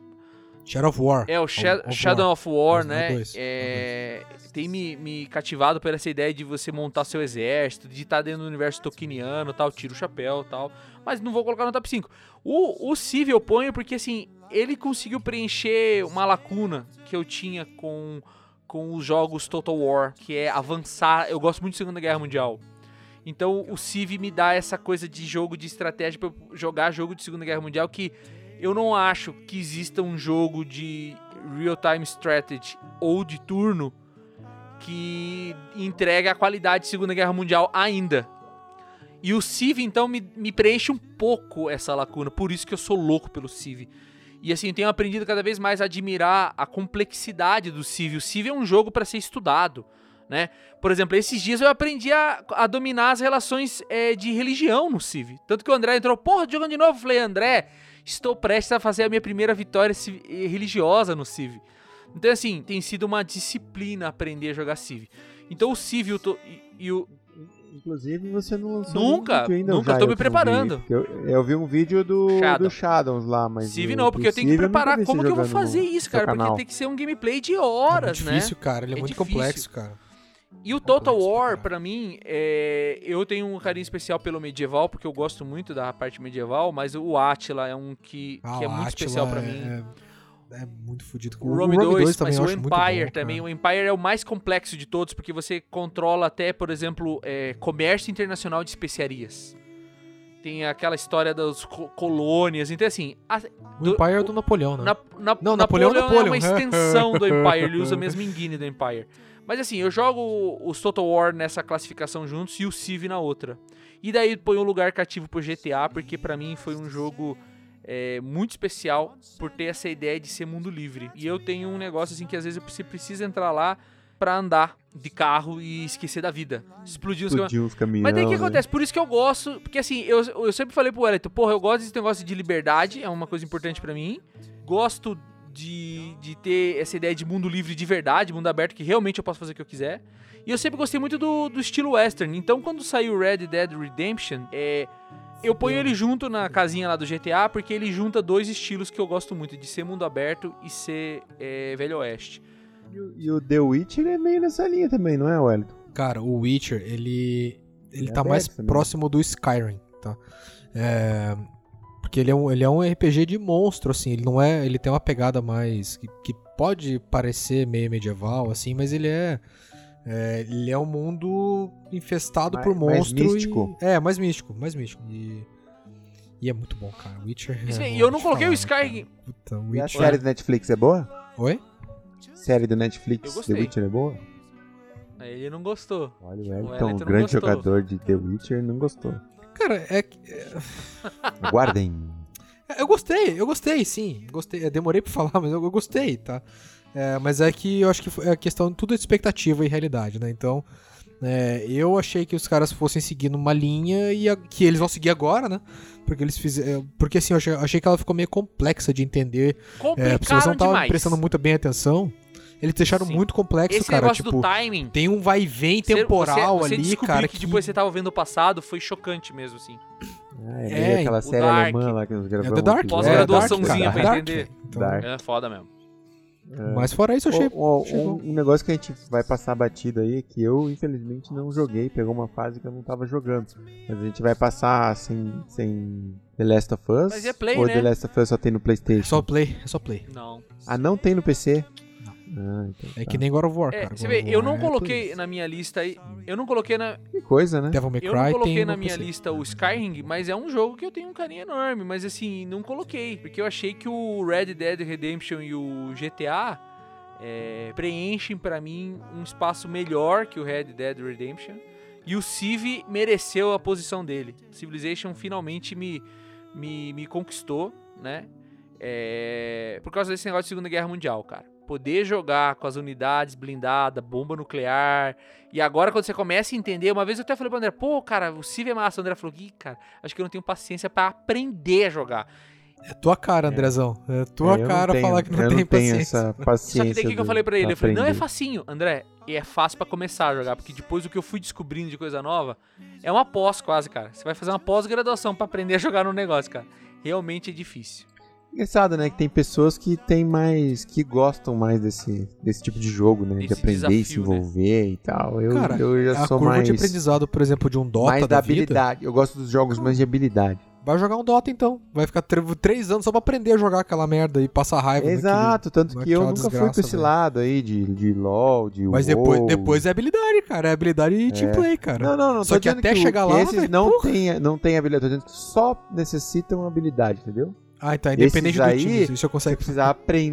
Shadow of War. É, o Sha of Shadow War. of War, né? Dois, é, tem me, me, cativado por essa ideia de você montar seu exército, de estar dentro do universo tokeniano tal, tira o chapéu tal. Mas não vou colocar no top 5. O, o Civ eu ponho porque, assim, ele conseguiu preencher uma lacuna que eu tinha com, com os jogos Total War, que é avançar. Eu gosto muito de Segunda Guerra Mundial. Então o Civ me dá essa coisa de jogo de estratégia para jogar jogo de Segunda Guerra Mundial que eu não acho que exista um jogo de real-time strategy ou de turno que entregue a qualidade de Segunda Guerra Mundial ainda. E o Civ, então, me, me preenche um pouco essa lacuna. Por isso que eu sou louco pelo Civ. E assim, eu tenho aprendido cada vez mais a admirar a complexidade do Civ. O Civ é um jogo para ser estudado. Né? Por exemplo, esses dias eu aprendi a, a dominar as relações é, de religião no Civ. Tanto que o André entrou, porra, jogando de novo. Eu falei, André, estou prestes a fazer a minha primeira vitória religiosa no Civ. Então, assim, tem sido uma disciplina aprender a jogar Civ. Então, o Civ e o Inclusive, você não lançou nunca, vídeo ainda. Nunca, estou me preparando. Eu, eu, vi um vídeo do, Shadow. do Shadows lá, mas. Civ não, porque eu tenho que preparar. Como que eu vou fazer isso, cara? Porque tem que ser um gameplay de horas, é muito difícil, né? cara. Ele é, é muito difícil. complexo, cara. E o Total War, para mim, é... eu tenho um carinho especial pelo medieval, porque eu gosto muito da parte medieval, mas o Atila é um que, ah, que é muito especial para é... mim. É muito fodido. O, o Rome 2, 2 também mas o Empire bom, também. O Empire é o mais complexo de todos, porque você controla até, por exemplo, é, comércio internacional de especiarias. Tem aquela história das colônias. Então, assim. A, do, o Empire é do Napoleão, né? Na, na, Não, Napoleão, Napoleão, Napoleão é uma extensão do Empire. Ele usa a mesma engine do Empire. Mas assim, eu jogo os Total War nessa classificação juntos e o Civ na outra. E daí põe um lugar cativo pro GTA, porque para mim foi um jogo é, muito especial por ter essa ideia de ser mundo livre. E eu tenho um negócio assim que às vezes você precisa entrar lá para andar de carro e esquecer da vida. Explodir, Explodir os, cam... Mas daí o que acontece? Por isso que eu gosto, porque assim, eu, eu sempre falei pro Wellington, porra, eu gosto desse negócio de liberdade, é uma coisa importante para mim. Gosto de, de ter essa ideia de mundo livre de verdade, mundo aberto, que realmente eu posso fazer o que eu quiser. E eu sempre gostei muito do, do estilo western. Então, quando saiu Red Dead Redemption, é, eu ponho ele junto na casinha lá do GTA, porque ele junta dois estilos que eu gosto muito, de ser mundo aberto e ser é, Velho Oeste. E, o- e o The Witcher é meio nessa linha também, não é, Wellington? Cara, o Witcher, ele. Ele É tá mais também. próximo do Skyrim, tá? É, porque ele é, um, ele é um RPG de monstro, assim. Ele não é. Ele tem uma pegada mais. Que, que pode parecer meio medieval, assim, mas ele é. É, ele é um mundo infestado Mais- por mais monstros. místico? é, mais místico, mais místico. E, e é muito bom, cara. Witcher. Isso é, vou eu não coloquei o falar, né, Skyrim. Puta, E a Witcher. série do Netflix é boa? Oi? Série do Netflix. The Witcher é boa? Ele não gostou. Olha, o O Wellington, Wellington um não grande gostou. jogador de The Witcher, não gostou. Cara, é. que- Aguardem. Eu gostei, eu gostei, sim. Gostei. Eu demorei pra falar, mas eu, eu gostei, tá? É, mas é que eu acho que foi- é questão tudo de expectativa e realidade, né? Então, é, eu achei que os caras fossem seguindo uma linha e a- que eles vão seguir agora, né? Porque eles fizeram. Porque assim, eu achei, achei que ela ficou meio complexa de entender. É, se você Complicaram não tava demais. prestando muito bem atenção, eles deixaram Sim. muito complexo, Esse cara. negócio Tipo, do timing. tem um vai e vem temporal você, você ali, cara. que depois você tava vendo o passado foi chocante mesmo, assim. Ah, é, É, aquela série Dark. alemã lá que nós É gravamos. The Dark, aqui. Pós-graduaçãozinha é, pra Dark, entender. Então, Dark. É foda mesmo. Mas fora isso, eu achei. Um, um negócio que a gente vai passar batido aí, que eu infelizmente não joguei, pegou uma fase que eu não tava jogando. Mas a gente vai passar sem, sem The Last of Us? Mas é Play, ou né? The Last of Us só tem no É Playstation? só play, é só play. Não. Ah, não tem no PC? Ah, então É tá. que nem God of War, É, cara. você vê, eu não é coloquei isso. na minha lista aí. Eu não coloquei na, Que coisa, né? Devil May eu Cry não coloquei tem na minha PC. lista o Skyrim, mas é um jogo que eu tenho um carinho enorme. Mas assim, não coloquei. Porque eu achei que o Red Dead Redemption e o GTA é, preenchem pra mim um espaço melhor que o Red Dead Redemption. E o Civ mereceu a posição dele. Civilization finalmente me, me, me conquistou, né? É, por causa desse negócio de Segunda Guerra Mundial, cara. Poder jogar com as unidades blindadas, bomba nuclear. E agora, quando você começa a entender, uma vez eu até falei pro André, pô, cara, o Civ é massa. O André falou, Ih, cara, acho que eu não tenho paciência pra aprender a jogar. É tua cara, Andrezão. É tua É, eu cara tenho- falar que não eu tem não tenho paciência. essa Só paciência. que daí o que eu falei pra ele? Eu falei, não é facinho, André. E é fácil pra começar a jogar, porque depois do que eu fui descobrindo de coisa nova, é uma pós quase, cara. Você vai fazer uma pós-graduação pra aprender a jogar no negócio, cara. Realmente é difícil. Engraçado, né? Que tem pessoas que tem mais. que gostam mais desse, desse tipo de jogo, né? de Desse aprender e se desafio, né? envolver e tal. Eu, Cara, eu já a sou curva mais. de aprendizado, por exemplo, de um Dota mais da, da vida, habilidade. Eu gosto dos jogos mais de habilidade. vai jogar um Dota então. Vai ficar três anos só pra aprender a jogar aquela merda e passar raiva. Exato, tanto que eu nunca fui desgraça, pra esse velho. lado aí de, de LOL, de Mas WoW. depois, depois é habilidade, cara. É habilidade e team play, cara. Não, não, não. Só tô que até o- chegar que lá, esses velho, não porra. tem, não tem habilidade. Tô dizendo que só necessitam habilidade, entendeu? Ah, então, independente Esses do aí, time, isso eu Você consegue. precisa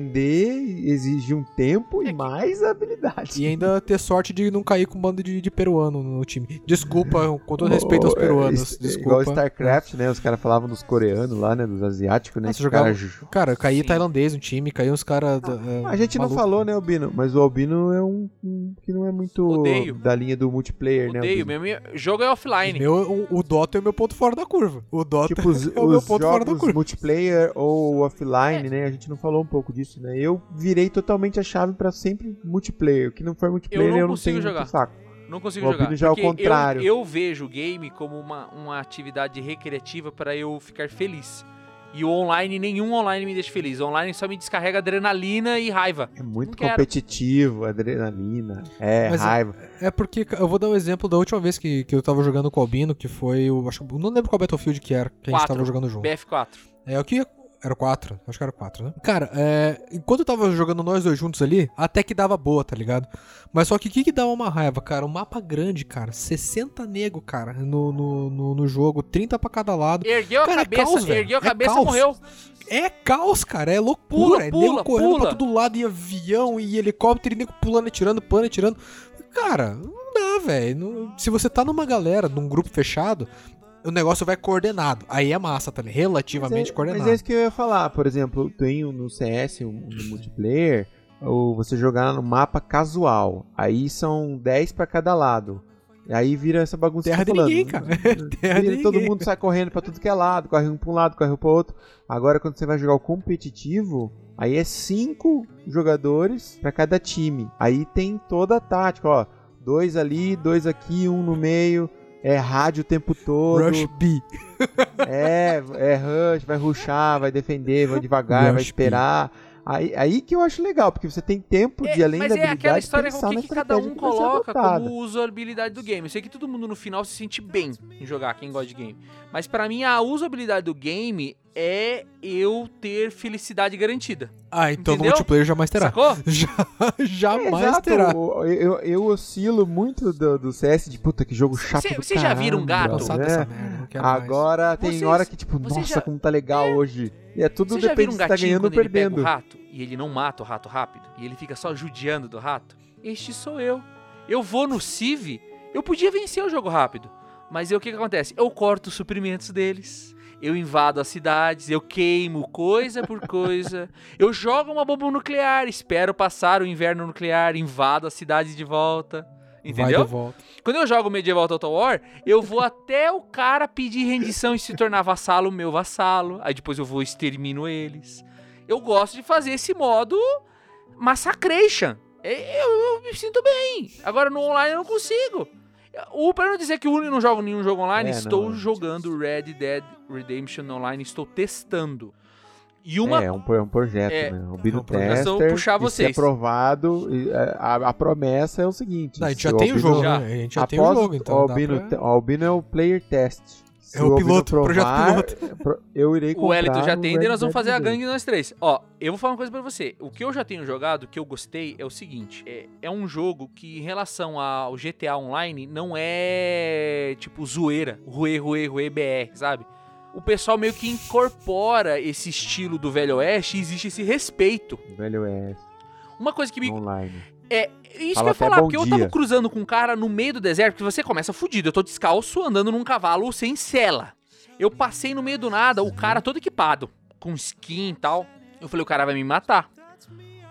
aprender, exige um tempo e mais habilidade. E ainda ter sorte de não cair com um bando de, de peruano no time. Desculpa, com todo respeito aos é, peruanos. isso- Desculpa. Igual StarCraft, né? Os caras falavam dos coreanos lá, né? Dos asiáticos, né? Nossa, jogava- cara Cara, caía Sim. tailandês no time, caiu uns caras. é, A gente não maluco. falou, né, Albino? Mas o Albino é um, um que não é muito Odeio. da linha do multiplayer, né? Odeio, meu, meu jogo é offline. Meu, o, o Dota é o meu ponto fora da curva. O Dota Tipo, os, é o meu ponto fora da curva. multiplayer ou offline, É. né? A gente não falou um pouco disso, né? Eu virei totalmente a chave pra sempre multiplayer. O que não for multiplayer, Eu eu não não, consigo tenho jogar. saco. Não consigo O jogar. Já é o porque eu- contrário. Eu, vejo o game como uma, uma atividade recreativa para eu ficar feliz. E o online, nenhum online me deixa feliz. O online só me descarrega adrenalina e raiva. É muito Não quero. competitivo, adrenalina, é, Mas é- raiva. É porque eu vou dar um exemplo da última vez que, que eu tava jogando com o Albino, que foi o. Acho, não lembro qual Battlefield que era, que a gente tava jogando junto. BF4. É o que. Era o 4, acho que era o 4, né? Cara, é, enquanto eu tava jogando nós dois juntos ali, até que dava boa, tá ligado? Mas só que o que, que dava uma raiva, cara? Um mapa grande, cara. 60 nego, cara, no, no, no, no jogo, 30 pra cada lado. Ergueu Cara, a é cabeça, caos, velho. ergueu a É cabeça caos. morreu. É caos, cara. É loucura. Pula, é pula, nego correndo pula. pra todo lado, e avião, e helicóptero, e nego pulando, atirando, pulando, atirando. Cara, não dá, velho. Se você tá numa galera, num grupo fechado, o negócio vai coordenado. Aí é massa, tá? Relativamente mas é, coordenado. Mas é isso que eu ia falar. Por exemplo, tem um no CS, um, no multiplayer, ou você jogar no mapa casual. Aí são 10 pra cada lado. Aí vira essa bagunça Terra que eu tô ninguém, cara. Terra Vira, todo ninguém. mundo sai correndo pra tudo que é lado, corre um pra um lado, corre um pro outro. Agora, quando você vai jogar o competitivo, aí é cinco jogadores pra cada time. Aí tem toda a tática, ó. Dois ali, dois aqui, um no meio. É rádio o tempo todo. Rush B. É, é rush, vai rushar, vai defender, vai devagar, vai Rush esperar. Aí, aí que eu acho legal, porque você tem tempo de, além mas da é habilidade, aquela história pensar com o que, que cada um vai coloca como usabilidade do game. Eu sei que todo mundo no final se sente bem em jogar, quem gosta de game. Mas pra mim, a usabilidade do game é eu ter felicidade garantida. Ah, então no Entendeu? multiplayer jamais terá. Sacou? Já, jamais Exato, terá. Eu, eu, eu oscilo muito do, do CS de puta que jogo chato Cê- do vocês já viram um gato? Né? merda, quero mais. Agora tem Vocês- hora que tipo, nossa, já- como tá legal hoje. E é tudo Você já depende viu um se tá gatinho ganhando ou quando ele pega perdendo. o rato e ele não mata o rato rápido? E ele fica só judiando do rato? Este sou eu. Eu vou no Civ, eu podia vencer o jogo rápido. Mas aí o que, que acontece? Eu corto os suprimentos deles. Eu invado as cidades, eu queimo coisa por coisa. eu jogo uma bomba nuclear, espero passar o inverno nuclear, invado a cidade de volta. Entendeu? de volta. Quando eu jogo Medieval Total War, eu vou até o cara pedir rendição e se tornar vassalo, meu vassalo. Aí depois eu vou extermino eles. Eu gosto de fazer esse modo massacration. Eu, eu me sinto bem. Agora no online eu não consigo. O para não dizer que o Uni não joga nenhum jogo online, É, estou não. jogando Red Dead Redemption Online, estou testando. E uma É, é um, é um projeto, É, né? O Bino é um projeto. Tester, Nós vamos puxar e se vocês. aprovado, e, é, a, a promessa é o seguinte. Não, a gente já tem o jogo, Já. né? A gente já tem após o jogo, então. o Albino, pra- Albino é o player test. Se É o piloto, projeto provar, piloto. pro- Eu irei comprar O Wellington já tem, daí nós vamos fazer a gangue nós três. Ó, eu vou falar uma coisa pra você. O que eu já tenho jogado, que eu gostei, é o seguinte: é, é um jogo que, em relação ao GTA Online, não é tipo zoeira, ruê, ruê, ruê, BR, sabe? O pessoal meio que incorpora esse estilo do Velho Oeste e existe esse respeito. Velho Oeste, Uma coisa que me. online. É, isso Fala que eu ia falar, porque eu dia. tava cruzando com um cara no meio do deserto, porque você começa fudido. Eu tô descalço andando num cavalo sem sela. Eu passei no meio do nada, o cara todo equipado, com skin e tal. Eu falei, o cara vai me matar.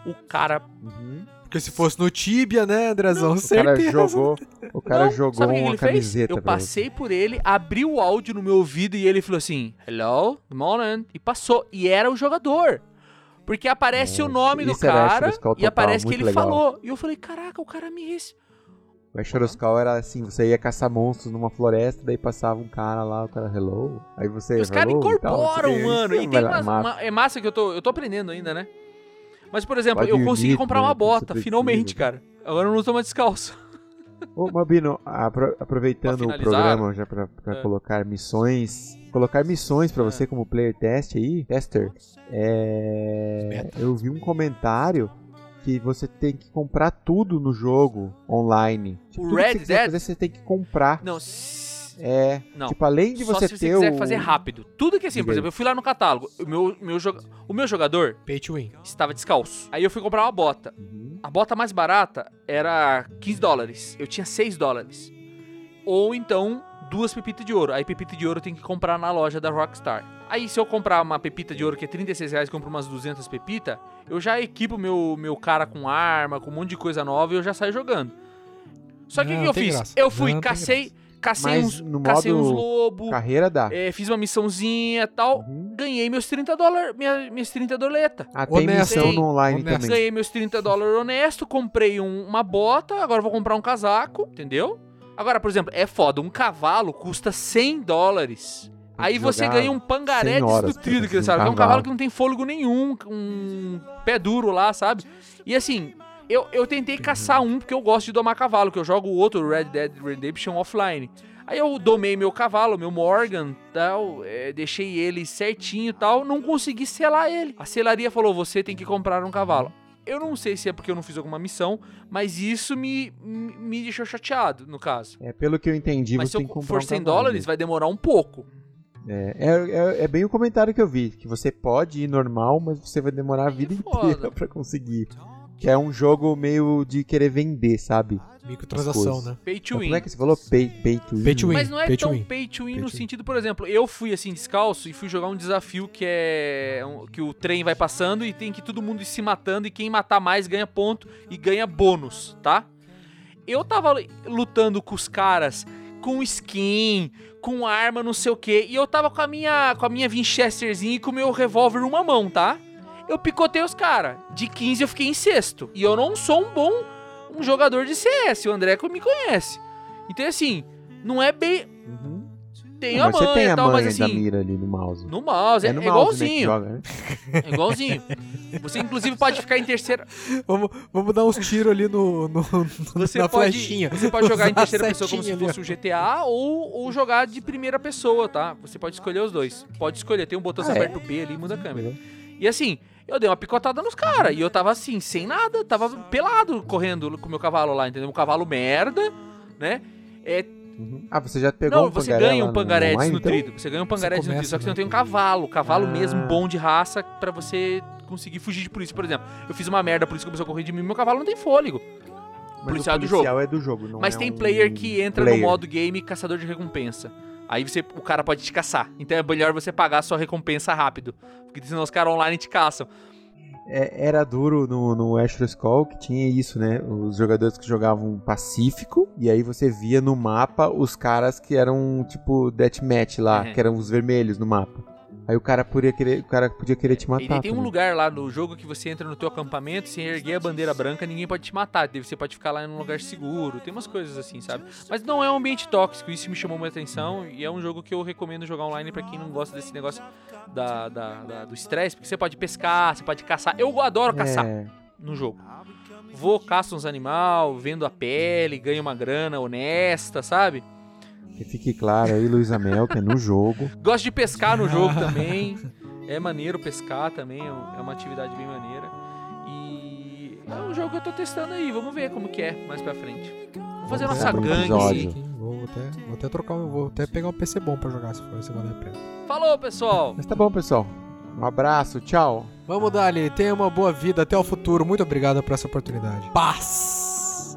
O cara. Uhum. Porque se fosse no Tibia, né, Andrezão? O cara jogou, o cara Não, jogou sabe uma fez? camiseta Eu passei por ele, abri o áudio no meu ouvido e ele falou assim: Hello, good morning. E passou. E era o jogador. Porque aparece É, o nome do cara e aparece que ele legal. falou. E eu falei: Caraca, o cara me. O Exoroscal era assim, você ia caçar monstros numa floresta, daí passava um cara lá, o cara, hello, aí você, os caras tal, incorporam, isso mano. é E tem massa. umas- uma- é massa que eu tô, eu tô aprendendo ainda, né? Mas, por exemplo, Pode eu consegui comprar né, uma bota, finalmente, cara. Agora eu não tô mais descalço. Ô, Mabino, apro- aproveitando o programa já pra, pra é. colocar missões, colocar missões pra É. você como player test aí, tester, é, eu vi um comentário que você tem que comprar tudo no jogo online. Tipo, O tudo que Red você quiser Dead? fazer, você tem que comprar. Não, s- É, Não. tipo, além de só você se você ter quiser o... fazer rápido. Tudo que assim, Diga por aí. exemplo, eu fui lá no catálogo, o meu, meu, joga- o meu jogador Pay to win. estava descalço. Aí eu fui comprar uma bota. Uhum. A bota mais barata era 15 dólares. Eu tinha 6 dólares. Ou então, duas pepitas de ouro. Aí pepita de ouro tem que comprar na loja da Rockstar. Aí se eu comprar uma pepita de ouro que é 36 reais e compro umas 200 pepitas, eu já equipo meu, meu cara com arma, com um monte de coisa nova e eu já saio jogando. Só que o que eu fiz? graça. Eu fui, Não cacei, cacei Mas uns, no cacei uns modo lobos, Carreira dá. é, fiz uma missãozinha e tal. Uhum. Ganhei meus 30 dólares, minha, minhas 30 doleta. Ah, tem Honesto. missão no online Honesto. também. Ganhei meus 30 dólares honesto, comprei um- uma bota, agora vou comprar um casaco, entendeu? Agora, por exemplo, é foda, um cavalo custa 100 dólares. Aí você ganha um pangaré 100 horas desnutrido, que, sabe? um Que é um cavalo. cavalo que não tem fôlego nenhum, um pé duro lá, sabe? E assim, eu, eu tentei caçar um porque eu gosto de domar cavalo, que eu jogo o outro Red Dead Redemption offline. Aí eu domei meu cavalo, meu Morgan, tal, é, deixei ele certinho e tal, não consegui selar ele. A selaria falou, você tem que comprar um cavalo. Eu não sei se é porque eu não fiz alguma missão, mas isso me, me me deixou chateado, no caso. É, pelo que eu entendi, mas você se tem que eu comprar for um 100 cavalo. dólares, vai demorar um pouco. É, é, é- é bem o comentário que eu vi, que você pode ir normal, mas você vai demorar a vida foda. inteira pra conseguir. Que é um jogo meio de querer vender, sabe? Microtransação, né? Pay to Então, win. como é que você falou? Pay, pay to win. Pay to win. Mas não é Pay tão win. pay to win Pay no to win. sentido, por exemplo, eu fui assim descalço e fui jogar um desafio que é um- que o trem vai passando e tem que todo mundo ir se matando e quem matar mais ganha ponto e ganha bônus, tá? eu tava lutando com os caras com skin, com arma, não sei o que, e eu tava com a minha com a minha Winchesterzinha e com o meu revólver numa mão, tá? Eu picotei os caras. De 15 eu fiquei em sexto. E eu não sou um bom um jogador de CS, o André me conhece. Então assim, não é bem uhum. Tem não, a manha, você tem a tal, manha mas assim, da mira ali no mouse. No mouse, é, é, no é mouse, igualzinho. Né, joga, né? É igualzinho. Você inclusive pode ficar em terceira. Vamos, vamos dar uns tiros ali no, no, você na pode, flechinha. Você pode jogar em terceira pessoa como se fosse o GTA ou, ou jogar de primeira pessoa, tá? Você pode escolher os dois. Pode escolher, tem um botão ah, aperta o B ali e muda a câmera. E assim, eu dei uma picotada nos caras. E eu tava assim, sem nada, tava pelado correndo com o meu cavalo lá, entendeu? Um cavalo merda, né? É, Uhum. Ah, você já pegou não, um você ganha um pangaré desnutrido. Então? Você ganha um pangaré desnutrido, só que você não tem um cavalo. Cavalo ah. mesmo bom de raça para você conseguir fugir de polícia. Por exemplo, eu fiz uma merda, por isso começou a correr de mim, meu cavalo não tem fôlego. Mas policial, o policial é do jogo. Mas é tem um player que entra player. no modo game caçador de recompensa. Aí você, o cara pode te caçar. Então é melhor você pagar a sua recompensa rápido. Porque senão os caras online te caçam é, era duro no, no Astro Skull que tinha isso, né? Os jogadores que jogavam Pacífico, e aí você via no mapa os caras que eram tipo deathmatch lá, uhum. que eram os vermelhos no mapa. Aí o cara podia querer, o cara podia querer te matar. E tem um lugar lá no jogo que você entra no teu acampamento, sem erguer a bandeira branca, ninguém pode te matar. Você pode ficar lá em um lugar seguro. Tem umas coisas assim, sabe? Mas não é um ambiente tóxico, isso me chamou muita atenção. E é um jogo que eu recomendo jogar online para quem não gosta desse negócio da, da, da do estresse, porque você pode pescar, você pode caçar. Eu adoro caçar é. no jogo. Vou, caço uns animal, vendo a pele, ganho uma grana honesta, sabe? Que fique claro aí, Luiz Amel, que é no jogo. Gosto de pescar no jogo também. É maneiro pescar também, é, é uma atividade bem maneira. E é um jogo que eu tô testando aí, vamos ver como que é mais pra frente. Vamos fazer vamos nossa gangue. Vou até, vou até trocar, vou até pegar um PC bom pra jogar se for, se valer a pena. Falou, pessoal! Mas tá bom, pessoal. Um abraço, tchau. Vamos, Dali. Tenha uma boa vida. Até o futuro. Muito obrigado por essa oportunidade. Paz!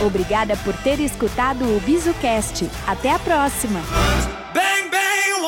Obrigada por ter escutado o BizuCast. Até a próxima! Bang, bang,